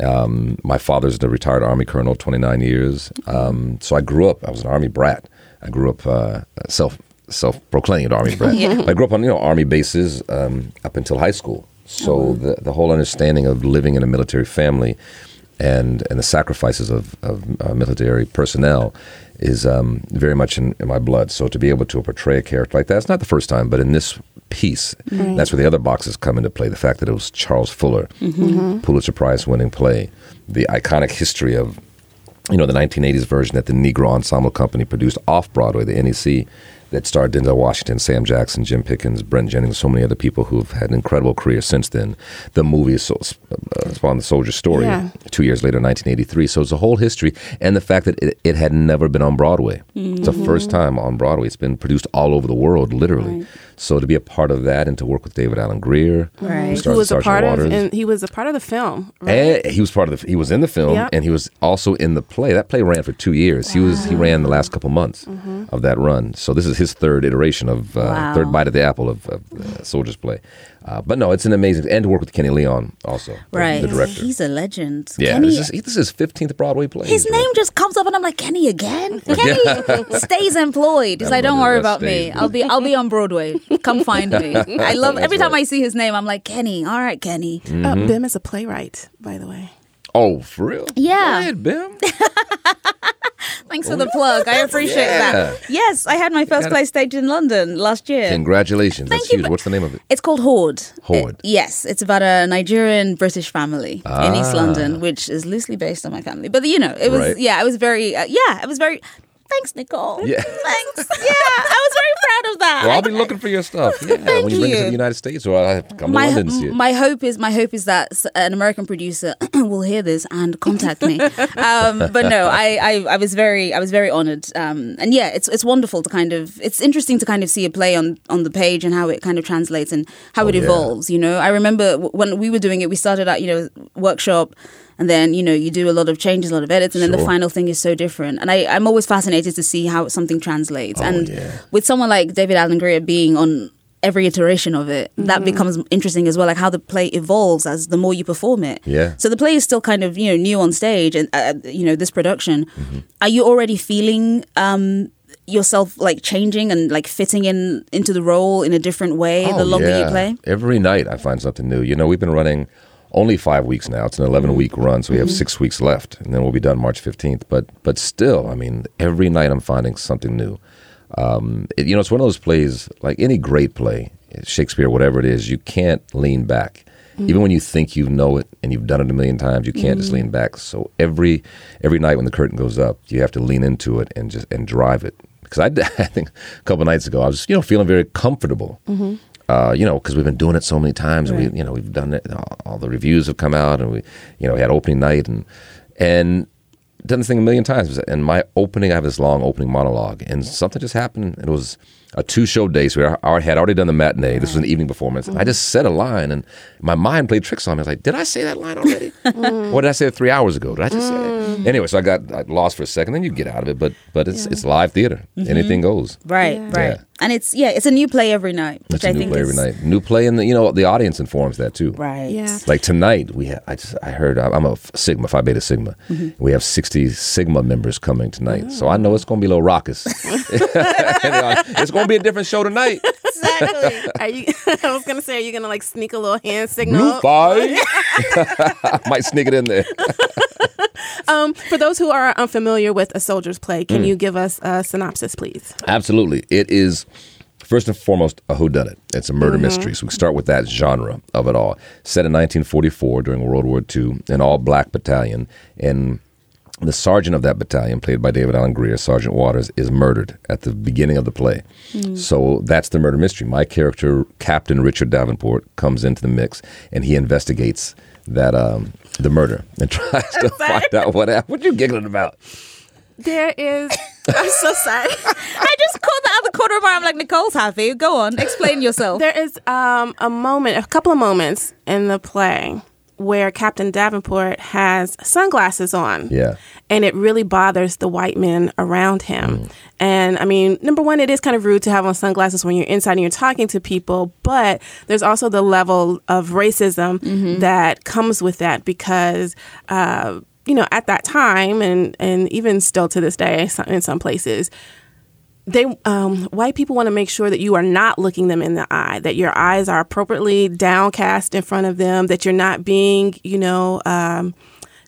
Um, my father's a retired Army colonel, 29 years. Um, so I grew up. I was an Army brat. I grew up uh, self self proclaimed Army brat. *laughs* I grew up on you know Army bases um, up until high school. So the the whole understanding of living in a military family and and the sacrifices of, of uh, military personnel is um, very much in, in my blood. So to be able to portray a character like that, it's not the first time, but in this piece, that's where the other boxes come into play. The fact that it was Charles Fuller, Pulitzer Prize winning play, the iconic history of you know the 1980s version that the Negro Ensemble Company produced off Broadway, the NEC, that starred Denzel Washington, Sam Jackson, Jim Pickens, Brent Jennings, so many other people who've had an incredible careers since then. The movie is so, uh, spawned the Soldier Story Yeah. two years later, 1983. So it's a whole history, and the fact that it, it had never been on Broadway. It's the first time on Broadway. It's been produced all over the world, literally. So to be a part of that and to work with David Alan Grier, Right. who Who was a part Waters. of? And he was a part of the film. Right? And he was part of the. He was in the film, Yep. and he was also in the play. That play ran for two years. He was. He ran the last couple months Mm-hmm. of that run. So this is his third iteration of uh, Wow. third bite of the apple of, of the Soldier's play. Uh, but no, it's an amazing and to work with Kenny Leon also, Right. the director. He's a legend. yeah, Kenny, this is this is his fifteenth Broadway play. his name directed. just comes up and I'm like, Kenny again? *laughs* Kenny stays employed. He's That like, don't worry that about me. I'll be I'll be on Broadway. Come find me. *laughs* I love every time. I see his name, I'm like, Kenny. All right, Kenny. Mm-hmm. Uh, Bim is a playwright, by the way. Oh, for real? Yeah. Ahead, Bim. *laughs* Thanks for the plug. I appreciate Yeah. that. Yes, I had my first play staged in London last year. Congratulations. Thank That's you, huge. What's the name of it? It's called Hoard. Hoard. It- yes, it's about a Nigerian British family in East Ah. London, which is loosely based on my family. But you know, it was Right. yeah, it was very uh, yeah, it was very. Thanks, Nicole. Yeah. *laughs* Thanks. Yeah, I was very proud of that. Well, I'll be looking for your stuff. *laughs* Yeah, when you bring it to the United States, or I have to come to my London and see it. my hope is my hope is that an American producer *clears throat* will hear this and contact me. um, but no, I, I I was very I was very honored. Um, and yeah, it's it's wonderful to kind of it's interesting to kind of see a play on on the page and how it kind of translates and how it Oh, yeah. evolves. You know, I remember when we were doing it, we started out you know workshop. And then you know you do a lot of changes, a lot of edits, and then the final thing is so different. And I, I'm always fascinated to see how something translates. and Oh, yeah. with someone like David Alan Grier being on every iteration of it, that becomes interesting as well, like how the play evolves as the more you perform it. Yeah. So the play is still kind of you know new on stage, and uh, you know this production. Mm-hmm. Are you already feeling? Um, yourself like changing and like fitting in into the role in a different way the Oh, longer you play Every night I find something new. You know, we've been running only five weeks now. It's an 11 Mm-hmm. week run, so we have six weeks left, and then we'll be done March 15th. But but still, I mean, every night I'm finding something new. Um, it- you know, it's one of those plays, like any great play, Shakespeare, whatever it is, you can't lean back. Even when you think you know it and you've done it a million times, you can't just lean back. So every every night when the curtain goes up, you have to lean into it and just and drive it. Because I, *laughs* I think a couple nights ago, I was you know feeling very comfortable uh, you know, because we've been doing it so many times. and We, you know, we've done it. All, all the reviews have come out, and we, you know, we had opening night, and and done this thing a million times. And my opening, I have this long opening monologue, and something just happened. It was a two-show day, so we had already done the matinee. This was an evening performance. I mm. just said a line, and my mind played tricks on me. I was like, "Did I say that line already? *laughs* Mm. what did I say three hours ago? Did I just say it?" Mm. Anyway, so I got I lost for a second. Then you get out of it, but but it's it's live theater. Mm-hmm. Anything goes. right Yeah. right Yeah. And it's yeah it's a new play every night which It's a i new think play is every night. New play, and the, you know the audience informs that too. right Yeah. Like tonight, we ha- I just I heard I'm a Sigma Phi Beta Sigma. Mm-hmm. We have 60 Sigma members coming tonight, so I know it's going to be a little raucous. *laughs* *laughs* it's going to be a different show tonight. exactly. *laughs* Are you? I was gonna say, are you gonna like sneak a little hand Blue signal? five. Might sneak it in there. *laughs* Um, for those who are unfamiliar with a soldier's play, can Mm. you give us a synopsis, please? Absolutely. It is first and foremost a whodunit. It's a murder mystery. So we start with that genre of it all. Set in 1944 during World War II, an all black battalion. And the sergeant of that battalion, played by David Alan Grier, Sergeant Waters, is murdered at the beginning of the play. So that's the murder mystery. My character, Captain Richard Davenport, comes into the mix and he investigates that um, the murder and *laughs* tries to find out what happened. What are you giggling about? There is. I'm so sorry. *laughs* I just caught that out the corner of my eye. I'm like, Nicole's happy. Go on, explain yourself. There is um, a moment, a couple of moments in the play where Captain Davenport has sunglasses on. Yeah. And it really bothers the white men around him. Mm. And I mean, number one, it is kind of rude to have on sunglasses when you're inside and you're talking to people, but there's also the level of racism that comes with that because, uh, you know, at that time and, and even still to this day in some places, they um, white people want to make sure that you are not looking them in the eye that your eyes are appropriately downcast in front of them that you're not being you know um,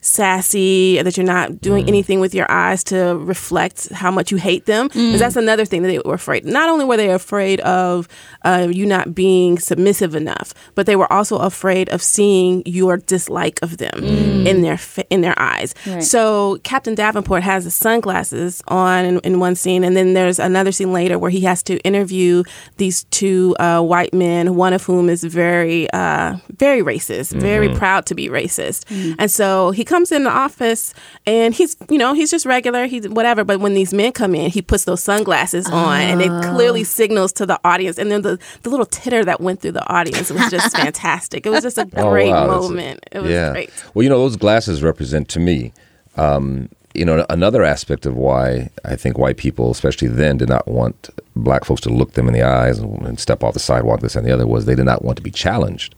sassy that you're not doing anything with your eyes to reflect how much you hate them 'Cause that's another thing that they were afraid not only were they afraid of uh, you not being submissive enough but they were also afraid of seeing your dislike of them in their in their eyes. Right. so Captain Davenport has the sunglasses on in, in one scene, and then there's another scene later where he has to interview these two uh, white men, one of whom is very, uh, very racist, very proud to be racist. And so he comes in the office, and he's, you know, he's just regular, he's whatever. But when these men come in, he puts those sunglasses on, and it clearly signals to the audience. And then the, the little titter that went through the audience was just *laughs* fantastic. It was just a Oh, great wow, that's a- moment. it was yeah. great. Well, you know, those glasses represent to me, um, you know, another aspect of why I think white people, especially then, did not want black folks to look them in the eyes and, and step off the sidewalk, this and the other, was they did not want to be challenged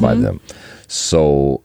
by them. So,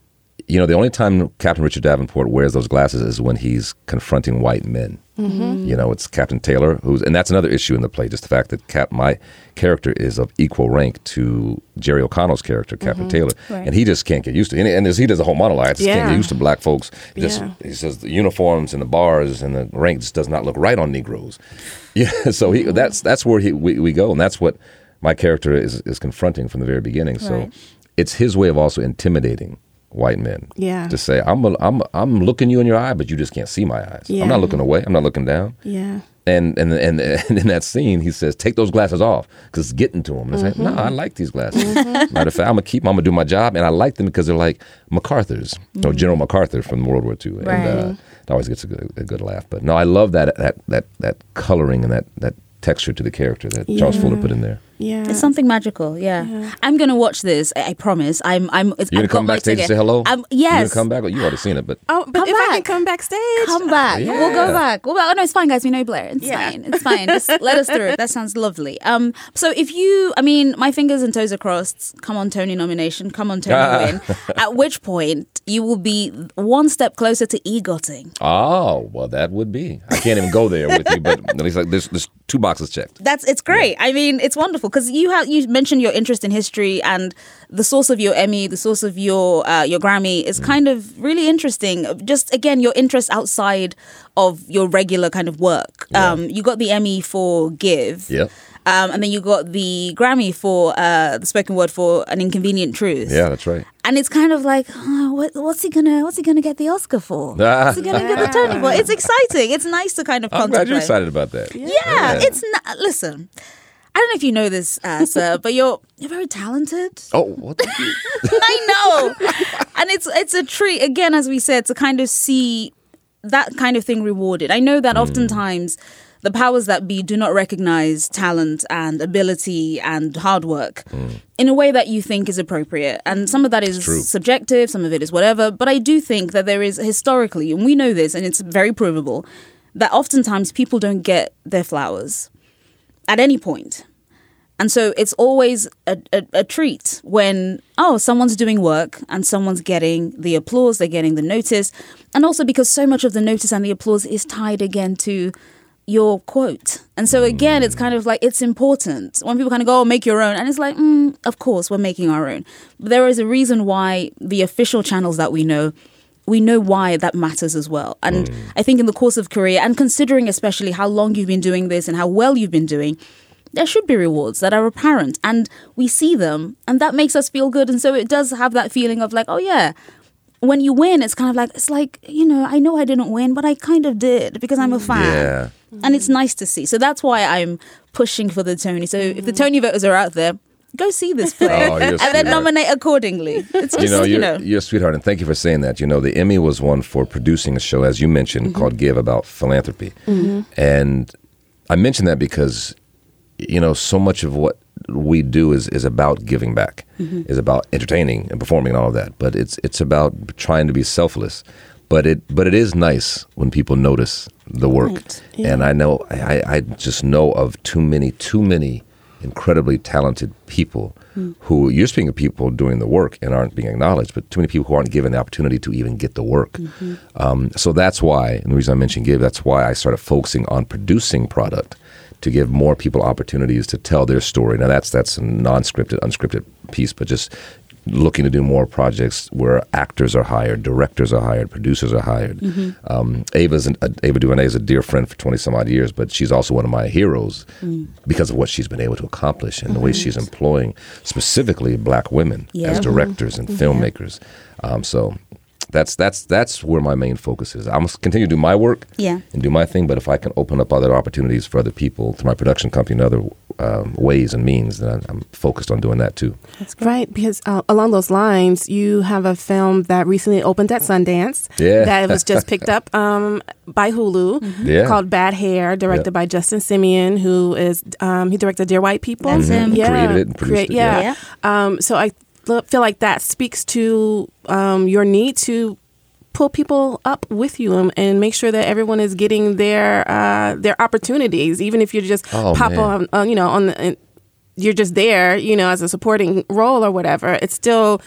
you know, the only time Captain Richard Davenport wears those glasses is when he's confronting white men. Mm-hmm. You know, it's Captain Taylor who's, and that's another issue in the play. Just the fact that Cap, my character is of equal rank to Jerry O'Connell's character, Captain mm-hmm. Taylor, Right. and he just can't get used to. it. And, he does a whole monologue, I just can't get used to black folks. Just Yeah. he says the uniforms and the bars and the rank just does not look right on Negroes. *laughs* Yeah, so he mm-hmm. that's that's where he we, we go, and that's what my character is is confronting from the very beginning. So Right. it's his way of also intimidating white men. Yeah. to say I'm a, I'm I'm looking you in your eye, but you just can't see my eyes. Yeah. I'm not looking away. I'm not looking down. Yeah. And and and, and in that scene, he says, "Take those glasses off," because it's getting to him. And it's like, no, I like these glasses. Matter of fact, I'm gonna keep. them. I'm gonna do my job, and I like them because they're like MacArthur's, or General MacArthur from World War II. And Right. uh, it always gets a good, a good laugh. But no, I love that that that that coloring and that that texture to the character that Charles Fuller put in there. Yeah. It's something magical, yeah. I'm gonna watch this. I, I promise. I'm. I'm. It's, You gonna I've got come my backstage and ticket. say hello? Um, You gonna come back? Well, you already seen it, but Oh, but Come if I can back. come backstage, Come back. We'll go back. We'll. Oh no, it's fine, guys. We know Blair. It's Yeah. fine. It's fine. Just *laughs* let us through. That sounds lovely. Um. So if you, I mean, my fingers and toes are crossed. Come on, Tony nomination. Come on, Tony win. *laughs* At which point you will be one step closer to egotting. oh, well, that would be. I can't even go there with you, but at least like there's there's two boxes checked. That's it's great. I mean, it's wonderful because you have you mentioned your interest in history and the source of your Emmy, the source of your uh, your Grammy is kind of really interesting. Just again, your interest outside of your regular kind of work. Um, you got the Emmy for Give. Yep. Um, and then you got the Grammy for uh, the spoken word for an inconvenient truth. Yeah, that's right. And it's kind of like, oh, what, what's he gonna, what's he gonna get the Oscar for? *laughs* What's he gonna get the Tony for? It's *laughs* exciting. It's nice to kind of I'm glad you're excited about that. Yeah, it's not. Listen, I don't know if you know this, uh, *laughs* sir, but you're you're very talented. Oh, what? *laughs* I know, *laughs* and it's it's a treat again, as we said, to kind of see that kind of thing rewarded. I know that Mm. oftentimes the powers that be do not recognize talent and ability and hard work in a way that you think is appropriate. And some of that is subjective, some of it is whatever. But I do think that there is historically, and we know this, and it's very provable, that oftentimes people don't get their flowers at any point. And so it's always a, a, a treat when, oh, someone's doing work and someone's getting the applause, they're getting the notice. And also because so much of the notice and the applause is tied again to your quote. And so again, it's kind of like it's important when people kind of go, "Oh, make your own," and it's like, mm, of course, we're making our own. But there is a reason why the official channels that we know, we know why that matters as well. And mm. I think in the course of career, and considering especially how long you've been doing this and how well you've been doing, there should be rewards that are apparent and we see them and that makes us feel good. And so it does have that feeling of like oh yeah when you win it's kind of like it's like you know i know i didn't win but i kind of did because i'm a mm. fan. Yeah. and it's nice to see. So that's why i'm pushing for the tony. So if the mm. tony voters are out there go see this play Oh, *laughs* and then nominate accordingly it's just you know, you you're, know you're a sweetheart, and thank you for saying that. You know, the Emmy was one for producing a show, as you mentioned, Mm-hmm. called Give about philanthropy. And I mention that because, you know, so much of what we do is, is about giving back, Mm-hmm. is about entertaining and performing and all of that. But it's it's about trying to be selfless. But it but it is nice when people notice the work. Right. And I know I, I just know of too many, too many incredibly talented people who you're speaking of people doing the work and aren't being acknowledged, but too many people who aren't given the opportunity to even get the work. Um, so that's why, and the reason I mentioned Give, that's why I started focusing on producing product to give more people opportunities to tell their story. Now that's that's a non-scripted, unscripted piece, but just looking to do more projects where actors are hired, directors are hired, producers are hired. Um, Ava's an, uh, Ava DuVernay is a dear friend for twenty some odd years, but she's also one of my heroes because of what she's been able to accomplish and the way she's employing specifically black women Yeah. as directors and filmmakers. Um, so that's that's that's where my main focus is. I'm continue to do my work Yeah. and do my thing, but if I can open up other opportunities for other people through my production company and other um, ways and means, then I'm focused on doing that too. that's Right, because uh, along those lines, you have a film that recently opened at Sundance. Yeah. That was just picked up *laughs* um, by Hulu. Yeah. Called Bad Hair, directed Yeah. by Justin Simien, who is um, he directed Dear White People. That's him. Yeah. Created it and produced it, yeah. yeah. Um, so I l- feel like that speaks to um, your need to pull people up with you and, and make sure that everyone is getting their uh, their opportunities, even if you just Oh, pop man. on, uh, you know, on the. you're just there, you know, as a supporting role or whatever. It's still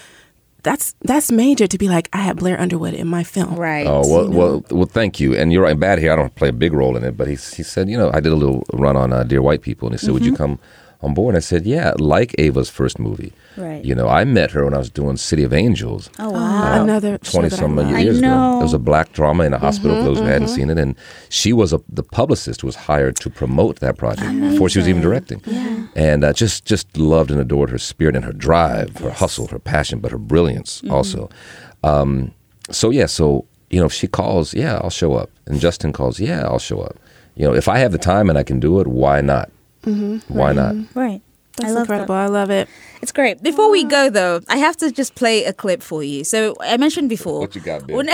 that's that's major to be like I had Blair Underwood in my film. right Oh well, well, well. Thank you. And you're right. Bad Hair. I don't play a big role in it, but he he said, you know, I did a little run on uh, Dear White People, and he said, would you come on board? And I said, yeah, like Ava's first movie. Right. You know, I met her when I was doing City of Angels. oh wow Another Twenty that I some love. years ago. know. It was a black drama in a hospital for those who hadn't seen it, and she was a, the publicist who was hired to promote that project before she was even directing. Yeah. And uh, just just loved and adored her spirit and her drive, her hustle, her passion, but her brilliance also. Um, so yeah, so you know, if she calls, yeah, I'll show up, and Justin calls, yeah, I'll show up. You know, if I have the time and I can do it, why not? Mm-hmm. Why not? right That's I love incredible. that. I love it. It's great. Before we go, though, I have to just play a clip for you. So I mentioned before. What you got, babe? *laughs*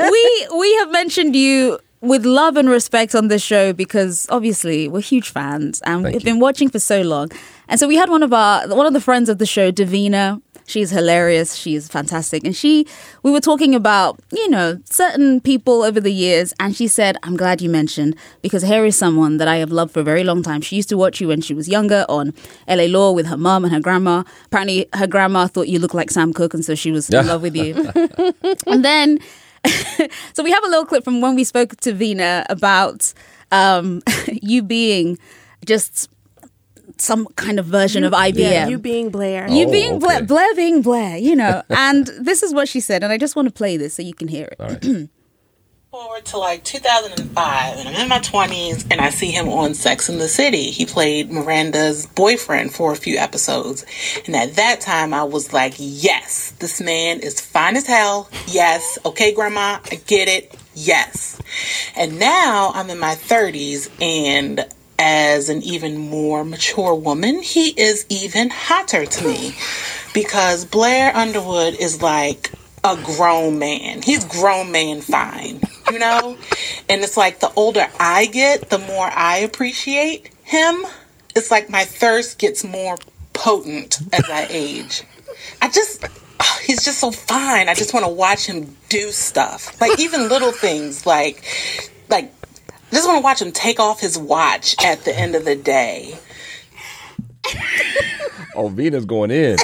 we we have mentioned you with love and respect on this show because obviously we're huge fans and Thank we've you. been watching for so long. And so we had one of our one of the friends of the show, Davina. She's hilarious. She's fantastic. And she we were talking about, you know, certain people over the years and she said, "I'm glad you mentioned because here is someone that I have loved for a very long time. She used to watch you when she was younger on LA Law with her mum and her grandma. Apparently her grandma thought you looked like Sam Cooke and so she was in love with you. *laughs* and then *laughs* so we have a little clip from when we spoke to Vina about um, *laughs* you being just some kind of version of IBM. Yeah, you being Blair. You Oh, being Blair, okay. Blair being Blair, you know. *laughs* and this is what she said, and I just want to play this so you can hear it. All right. *clears throat* forward to like 2005 and i'm in my 20s and i see him on sex in the city he played miranda's boyfriend for a few episodes and at that time i was like yes this man is fine as hell yes okay grandma i get it yes and now i'm in my 30s and as an even more mature woman he is even hotter to me because blair underwood is like a grown man. He's grown man fine, you know? and it's like the older I get, the more I appreciate him. It's like my thirst gets more potent as I age. I just oh, he's just so fine. I just want to watch him do stuff. Like even little things like like just want to watch him take off his watch at the end of the day. Oh, Vina's going in.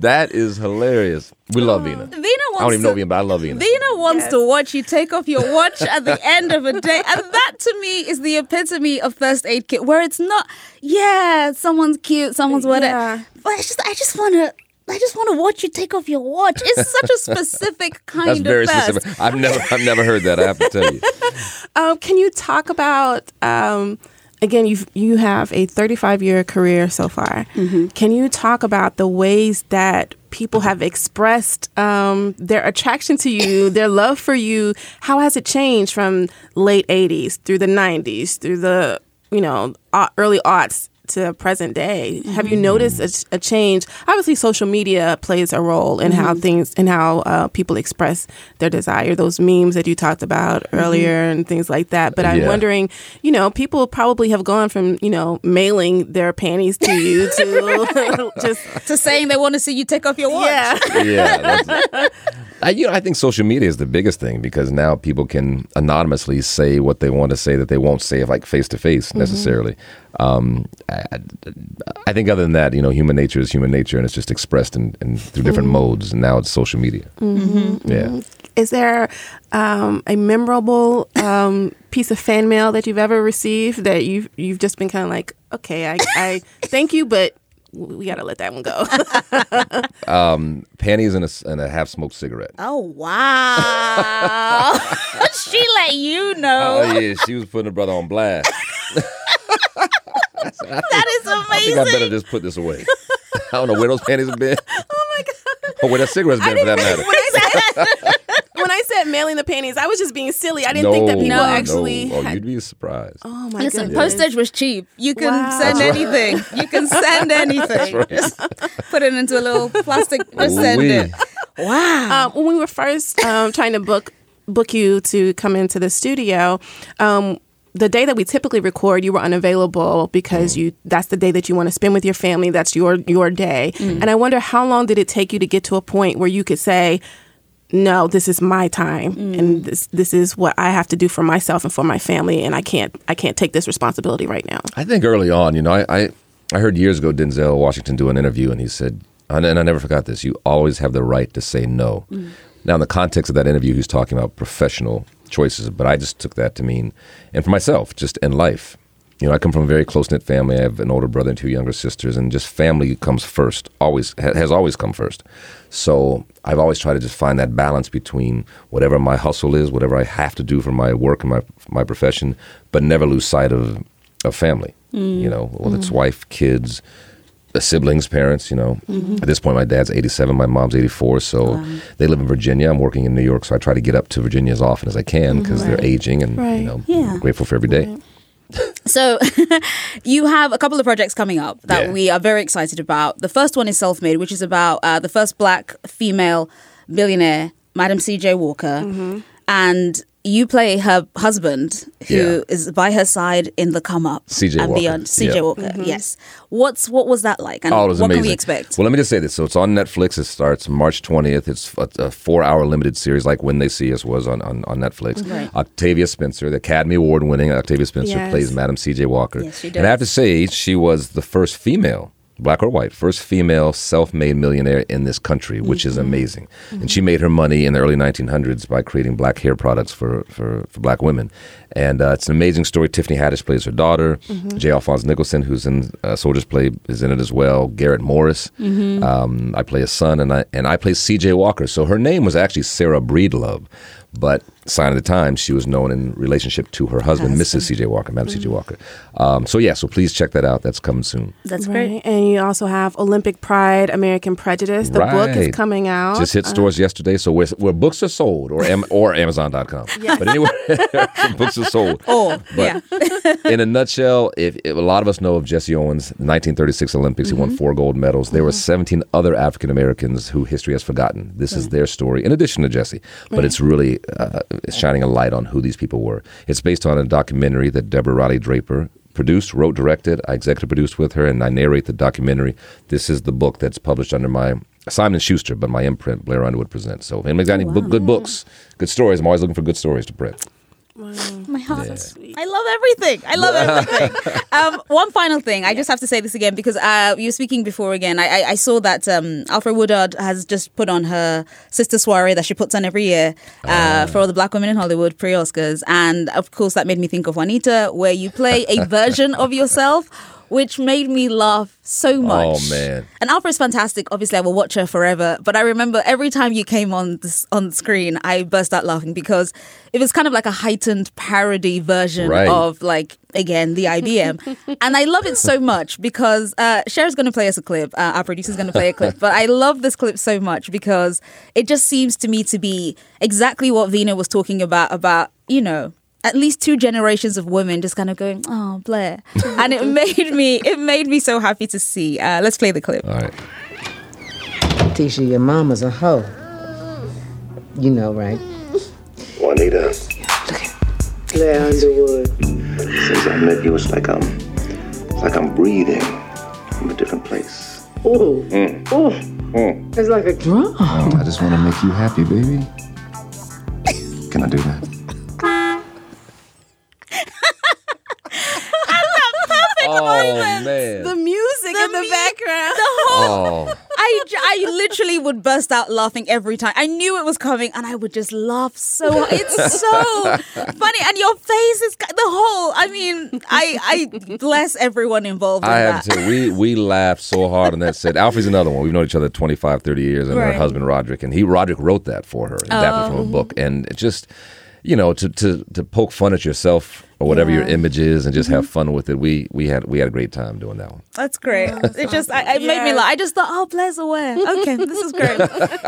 that is hilarious. We love uh, Vina. Vina wants I don't even to, know Ian, but I love Ian. Vina wants Yes. to watch you take off your watch at the *laughs* end of a day. And that to me is the epitome of Thirst Aid Kit, where it's not, yeah, someone's cute, someone's whatever. Yeah. But I just I just wanna I just want to watch you take off your watch. It's such a specific *laughs* kind That's of very first. specific. I've never, I've never heard that. I have to tell you. *laughs* Um, can you talk about um, again? You you have a 35 year career so far. Can you talk about the ways that people have expressed um, their attraction to you, *laughs* their love for you? How has it changed from late 80s through the 90s through the you know early aughts? To present day, have you mm-hmm. noticed a, a change? Obviously, social media plays a role in how mm-hmm. things and how uh, people express their desire. Those memes that you talked about mm-hmm. earlier and things like that. But I'm Yeah. wondering, you know, people probably have gone from you know mailing their panties to you *laughs* to *laughs* just To saying they want to see you take off your watch. yeah. *laughs* yeah. I, you know, I think social media is the biggest thing because now people can anonymously say what they want to say that they won't say like face to face necessarily. Um, I, I think other than that, you know, human nature is human nature, and it's just expressed in, in through different modes. And now it's social media. Yeah. Is there um, a memorable um, piece of fan mail that you've ever received that you've you've just been kind of like, okay, I, I thank you, but we got to let that one go. *laughs* um, Panties and a, and a half smoked cigarette. Oh wow! *laughs* she let you know. Oh yeah, she was putting her brother on blast. *laughs* that is I think I better just put this away. I don't know where those panties have been. Oh my god. Or where that cigarette's been for that matter. When, said, when I said mailing the panties, I was just being silly. I didn't think that people no, actually. No. Oh, had- you'd be surprised. oh my god. Listen, goodness. postage was cheap. You can Wow. send That's anything. You can send *laughs* anything. Just put it into a little plastic. *laughs* Just send Ooh-wee. it. Wow. um, when we were first um, trying to book book you to come into the studio, um, the day that we typically record, you were unavailable because you that's the day that you want to spend with your family. That's your your day. And I wonder how long did it take you to get to a point where you could say. No, this is my time, and mm. this this is what I have to do for myself and for my family, and I can't I can't take this responsibility right now. I think early on, you know, I, I, I heard years ago Denzel Washington do an interview, and he said, and, and I never forgot this: you always have the right to say no. Mm. Now, in the context of that interview, he's talking about professional choices, but I just took that to mean, and for myself, just in life. You know, I come from a very close knit family. I have an older brother and two younger sisters, and just family comes first. Always ha- has always come first. So I've always tried to just find that balance between whatever my hustle is, whatever I have to do for my work and my my profession, but never lose sight of of family. Mm. You know, whether it's mm. wife, kids, siblings, parents. You know, mm-hmm. at this point, my dad's eighty seven, my mom's eighty four, so they live in Virginia. I'm working in New York, so I try to get up to Virginia as often as I can mm, because they're aging, and Right. you know, Yeah. I'm grateful for every day. So, *laughs* you have a couple of projects coming up that Yeah. we are very excited about. The first one is Self Made, which is about uh, the first black female billionaire, Madam C.J. Walker. Mm-hmm. And you play her husband, who is Yeah. by her side in the come up C.J. and Walker. beyond. C.J. Yeah. Walker, mm-hmm. yes. What's what was that like, and Oh, it was what amazing. can we expect? Well, let me just say this. So it's on Netflix. It starts March 20th. It's a, a four-hour limited series, like When They See Us was on, on, on Netflix. Mm-hmm. Right. Octavia Spencer, the Academy Award-winning Octavia Spencer, Yes. plays Madam C.J. Walker. Yes, she And I have to say, she was the first female, black or white, first female self-made millionaire in this country, which Mm-hmm. is amazing. And she made her money in the early 1900s by creating black hair products for, for, for black women. And uh, it's an amazing story. Tiffany Haddish plays her daughter. Mm-hmm. J. Alphonse Nicholson, who's in uh, Soldier's Play, is in it as well. Garrett Morris. Mm-hmm. Um, I play a son, and I and I play C.J. Walker. So her name was actually Sarah Breedlove, but sign of the times she was known in relationship to her husband, Mrs. C.J. Walker, Madam C.J. Mm-hmm. Walker. Um, so yeah, so please check that out. That's coming soon. That's Right. great. And you also have Olympic Pride, American Prejudice. The book is coming out. Just hit stores yesterday, so where, where books are sold, or am, or *laughs* Amazon.com. But anyway, *laughs* books are sold. Oh, But yeah. *laughs* in a nutshell, if, if a lot of us know of Jesse Owens, 1936 Olympics, he Mm-hmm. won four gold medals. There were 17 other African Americans who history has forgotten. This is their story, in addition to Jesse. But it's really uh, it's shining a light on who these people were. It's based on a documentary that Deborah Riley Draper produced, wrote, directed. I executive produced with her, and I narrate the documentary. This is the book that's published under my Simon Schuster, but my imprint, Blair Underwood Presents. So if anybody's got any book, good books, good stories, I'm always looking for good stories to print. My heart. I love everything. I love *laughs* everything. um, one final thing. I just have to say this again because uh, you were speaking before again. I, I, I saw that um, Alfre Woodard has just put on her sister soiree that she puts on every year uh, for all the black women in Hollywood pre Oscars. And of course, that made me think of Juanita, where you play a version of yourself. Which made me laugh so much. Oh, man. And Alfre's fantastic. Obviously, I will watch her forever. But I remember every time you came on this, on screen, I burst out laughing because it was kind of like a heightened parody version Right. of like again the IBM, *laughs* and I love it so much because uh, Cher's going to play us a clip. Uh, our producer's going to play a clip, but I love this clip so much because it just seems to me to be exactly what Vina was talking about about you know. At least two generations of women just kind of going, oh Blair, *laughs* and it made me it made me so happy to see. Uh, let's play the clip. All right. Tisha, your mama's a hoe. You know, right? Juanita, Blair Underwood. since I met you, it's like I'm, it's like I'm breathing from a different place. Ooh, Mm. ooh. It's like a drum. I just want to make you happy, baby. Can I do that? Oh man. The music in the mu- background. The whole Oh, I, j- I literally would burst out laughing every time. I knew it was coming and I would just laugh so hard. It's so *laughs* funny. And your face is the whole, I mean, I, I bless everyone involved in I have that. to. We we laughed so hard on that set. Alfie's another one. We've known each other 25, 30 years, and her husband Roderick, and he Roderick wrote that for her, adapted from a oh. book, and it just you know to to to poke fun at yourself or whatever your image is, and just have mm-hmm. fun with it. We we had we had a great time doing that one. That's great. it just, I, it made me laugh. I just thought, oh, Blair's aware. *laughs* Okay, this is great.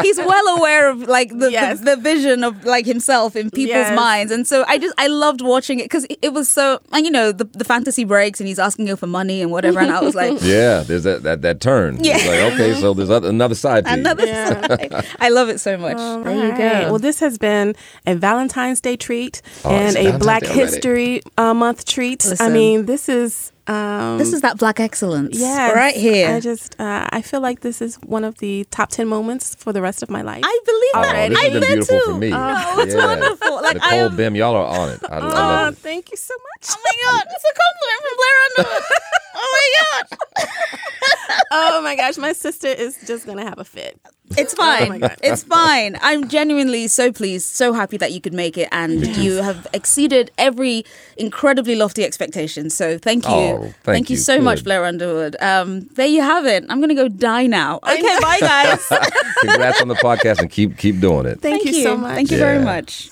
He's well aware of like the, Yes. the, the vision of like himself in people's Yes. minds. And so I just, I loved watching it because it, it was so, and you know, the, the fantasy breaks and he's asking her for money and whatever. And I was like, *laughs* Yeah, there's that that, that turn. Yeah. It's like okay, so there's other, another side to you. another Yeah. side. I love it so much. All there you go. Well, this has been a Valentine's Day treat Oh, and a Valentine's Black Day already. History uh, Month treat. I mean, this is. Um, this is that black excellence. yes, Right here. I just, uh, I feel like this is one of the top ten moments for the rest of my life. I believe Oh, that. Already. this I has been bet beautiful too. for me. Oh, it's Yeah. wonderful. Like I Nicole am, Bim, y'all are on it. I, I Oh, love it. thank you so much. Oh my god, it's a compliment from Blair Underwood. *laughs* oh my god. *laughs* oh my gosh, my sister is just gonna have a fit. It's fine. Oh my God. It's fine. I'm genuinely so pleased, so happy that you could make it, and you have exceeded every incredibly lofty expectation. So thank you, Oh, thank you you. so much, Blair Underwood. Um, there you have it. I'm gonna go die now. Okay, *laughs* bye guys. *laughs* Congrats on the podcast and keep keep doing it. Thank, you, so much. Thank you very much.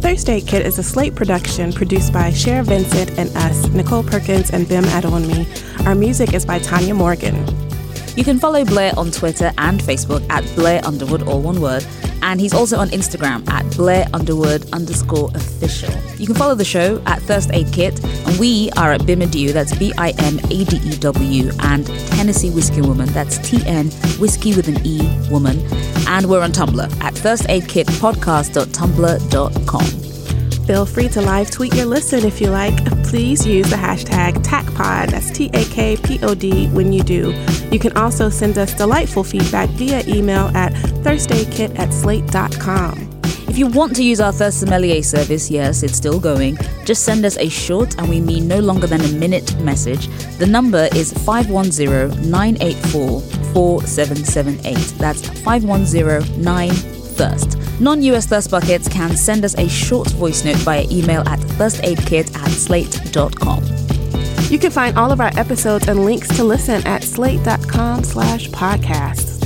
Thirst Aid Kit is a Slate production produced by Cher Vincent and us, Nicole Perkins and Bim Adewunmi. Our music is by Tanya Morgan. You can follow Blair on Twitter and Facebook at Blair Underwood, all one word. And he's also on Instagram at Blair Underwood underscore official. You can follow the show at Thirst Aid Kit, and we are at Bimadew, that's B I M A D E W, and Tennessee Whiskey Woman, that's T N Whiskey with an E Woman. And we're on Tumblr at thirstaidkitpodcast.tumblr.com. Feel free to live tweet your listen if you like. Please use the hashtag TAKPOD, that's T A K P O D, when you do. You can also send us delightful feedback via email at thirstaidkit at slate.com. If you want to use our Thirst Sommelier service, yes, it's still going. Just send us a short, and we mean no longer than a minute message. The number is 510 984 4778. That's 510 9 Thirst. Non US Thirst Buckets can send us a short voice note via email at thirstaidkit at slate.com. You can find all of our episodes and links to listen at slate.com slash podcasts.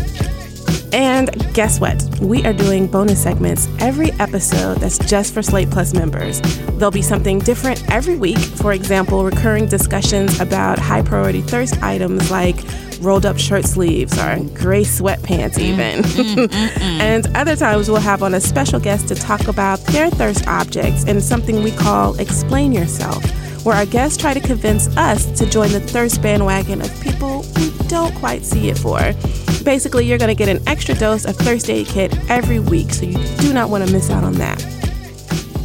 And guess what? We are doing bonus segments every episode that's just for Slate Plus members. There'll be something different every week. For example, recurring discussions about high priority thirst items like rolled up shirt sleeves or gray sweatpants, mm, even. Mm, mm, *laughs* and other times we'll have on a special guest to talk about their thirst objects and something we call Explain Yourself where our guests try to convince us to join the thirst bandwagon of people we don't quite see it for. Basically, you're going to get an extra dose of Thirst Aid Kit every week, so you do not want to miss out on that.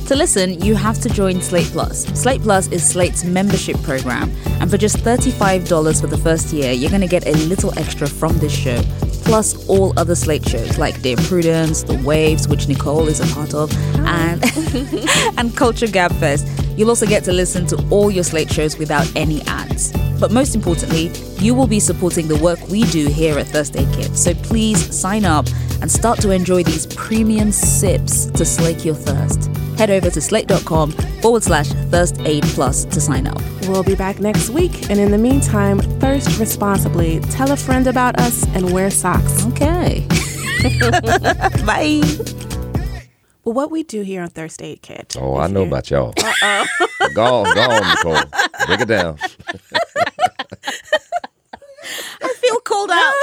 To listen, you have to join Slate Plus. Slate Plus is Slate's membership program, and for just $35 for the first year, you're going to get a little extra from this show, plus all other Slate shows like Dear Prudence, The Waves, which Nicole is a part of, and *laughs* and Culture Gabfest. You'll also get to listen to all your Slate shows without any ads. But most importantly, you will be supporting the work we do here at Thursday Kid. So please sign up and start to enjoy these premium sips to slake your thirst. Head over to slate.com forward slash thirst aid plus to sign up. We'll be back next week. And in the meantime, thirst responsibly. Tell a friend about us and wear socks. Okay. *laughs* Bye. Well, what we do here on Thirst Aid Kit. Oh, I know you- about y'all. oh *laughs* go on, go on, Nicole. Break it down. *laughs* I feel cold out.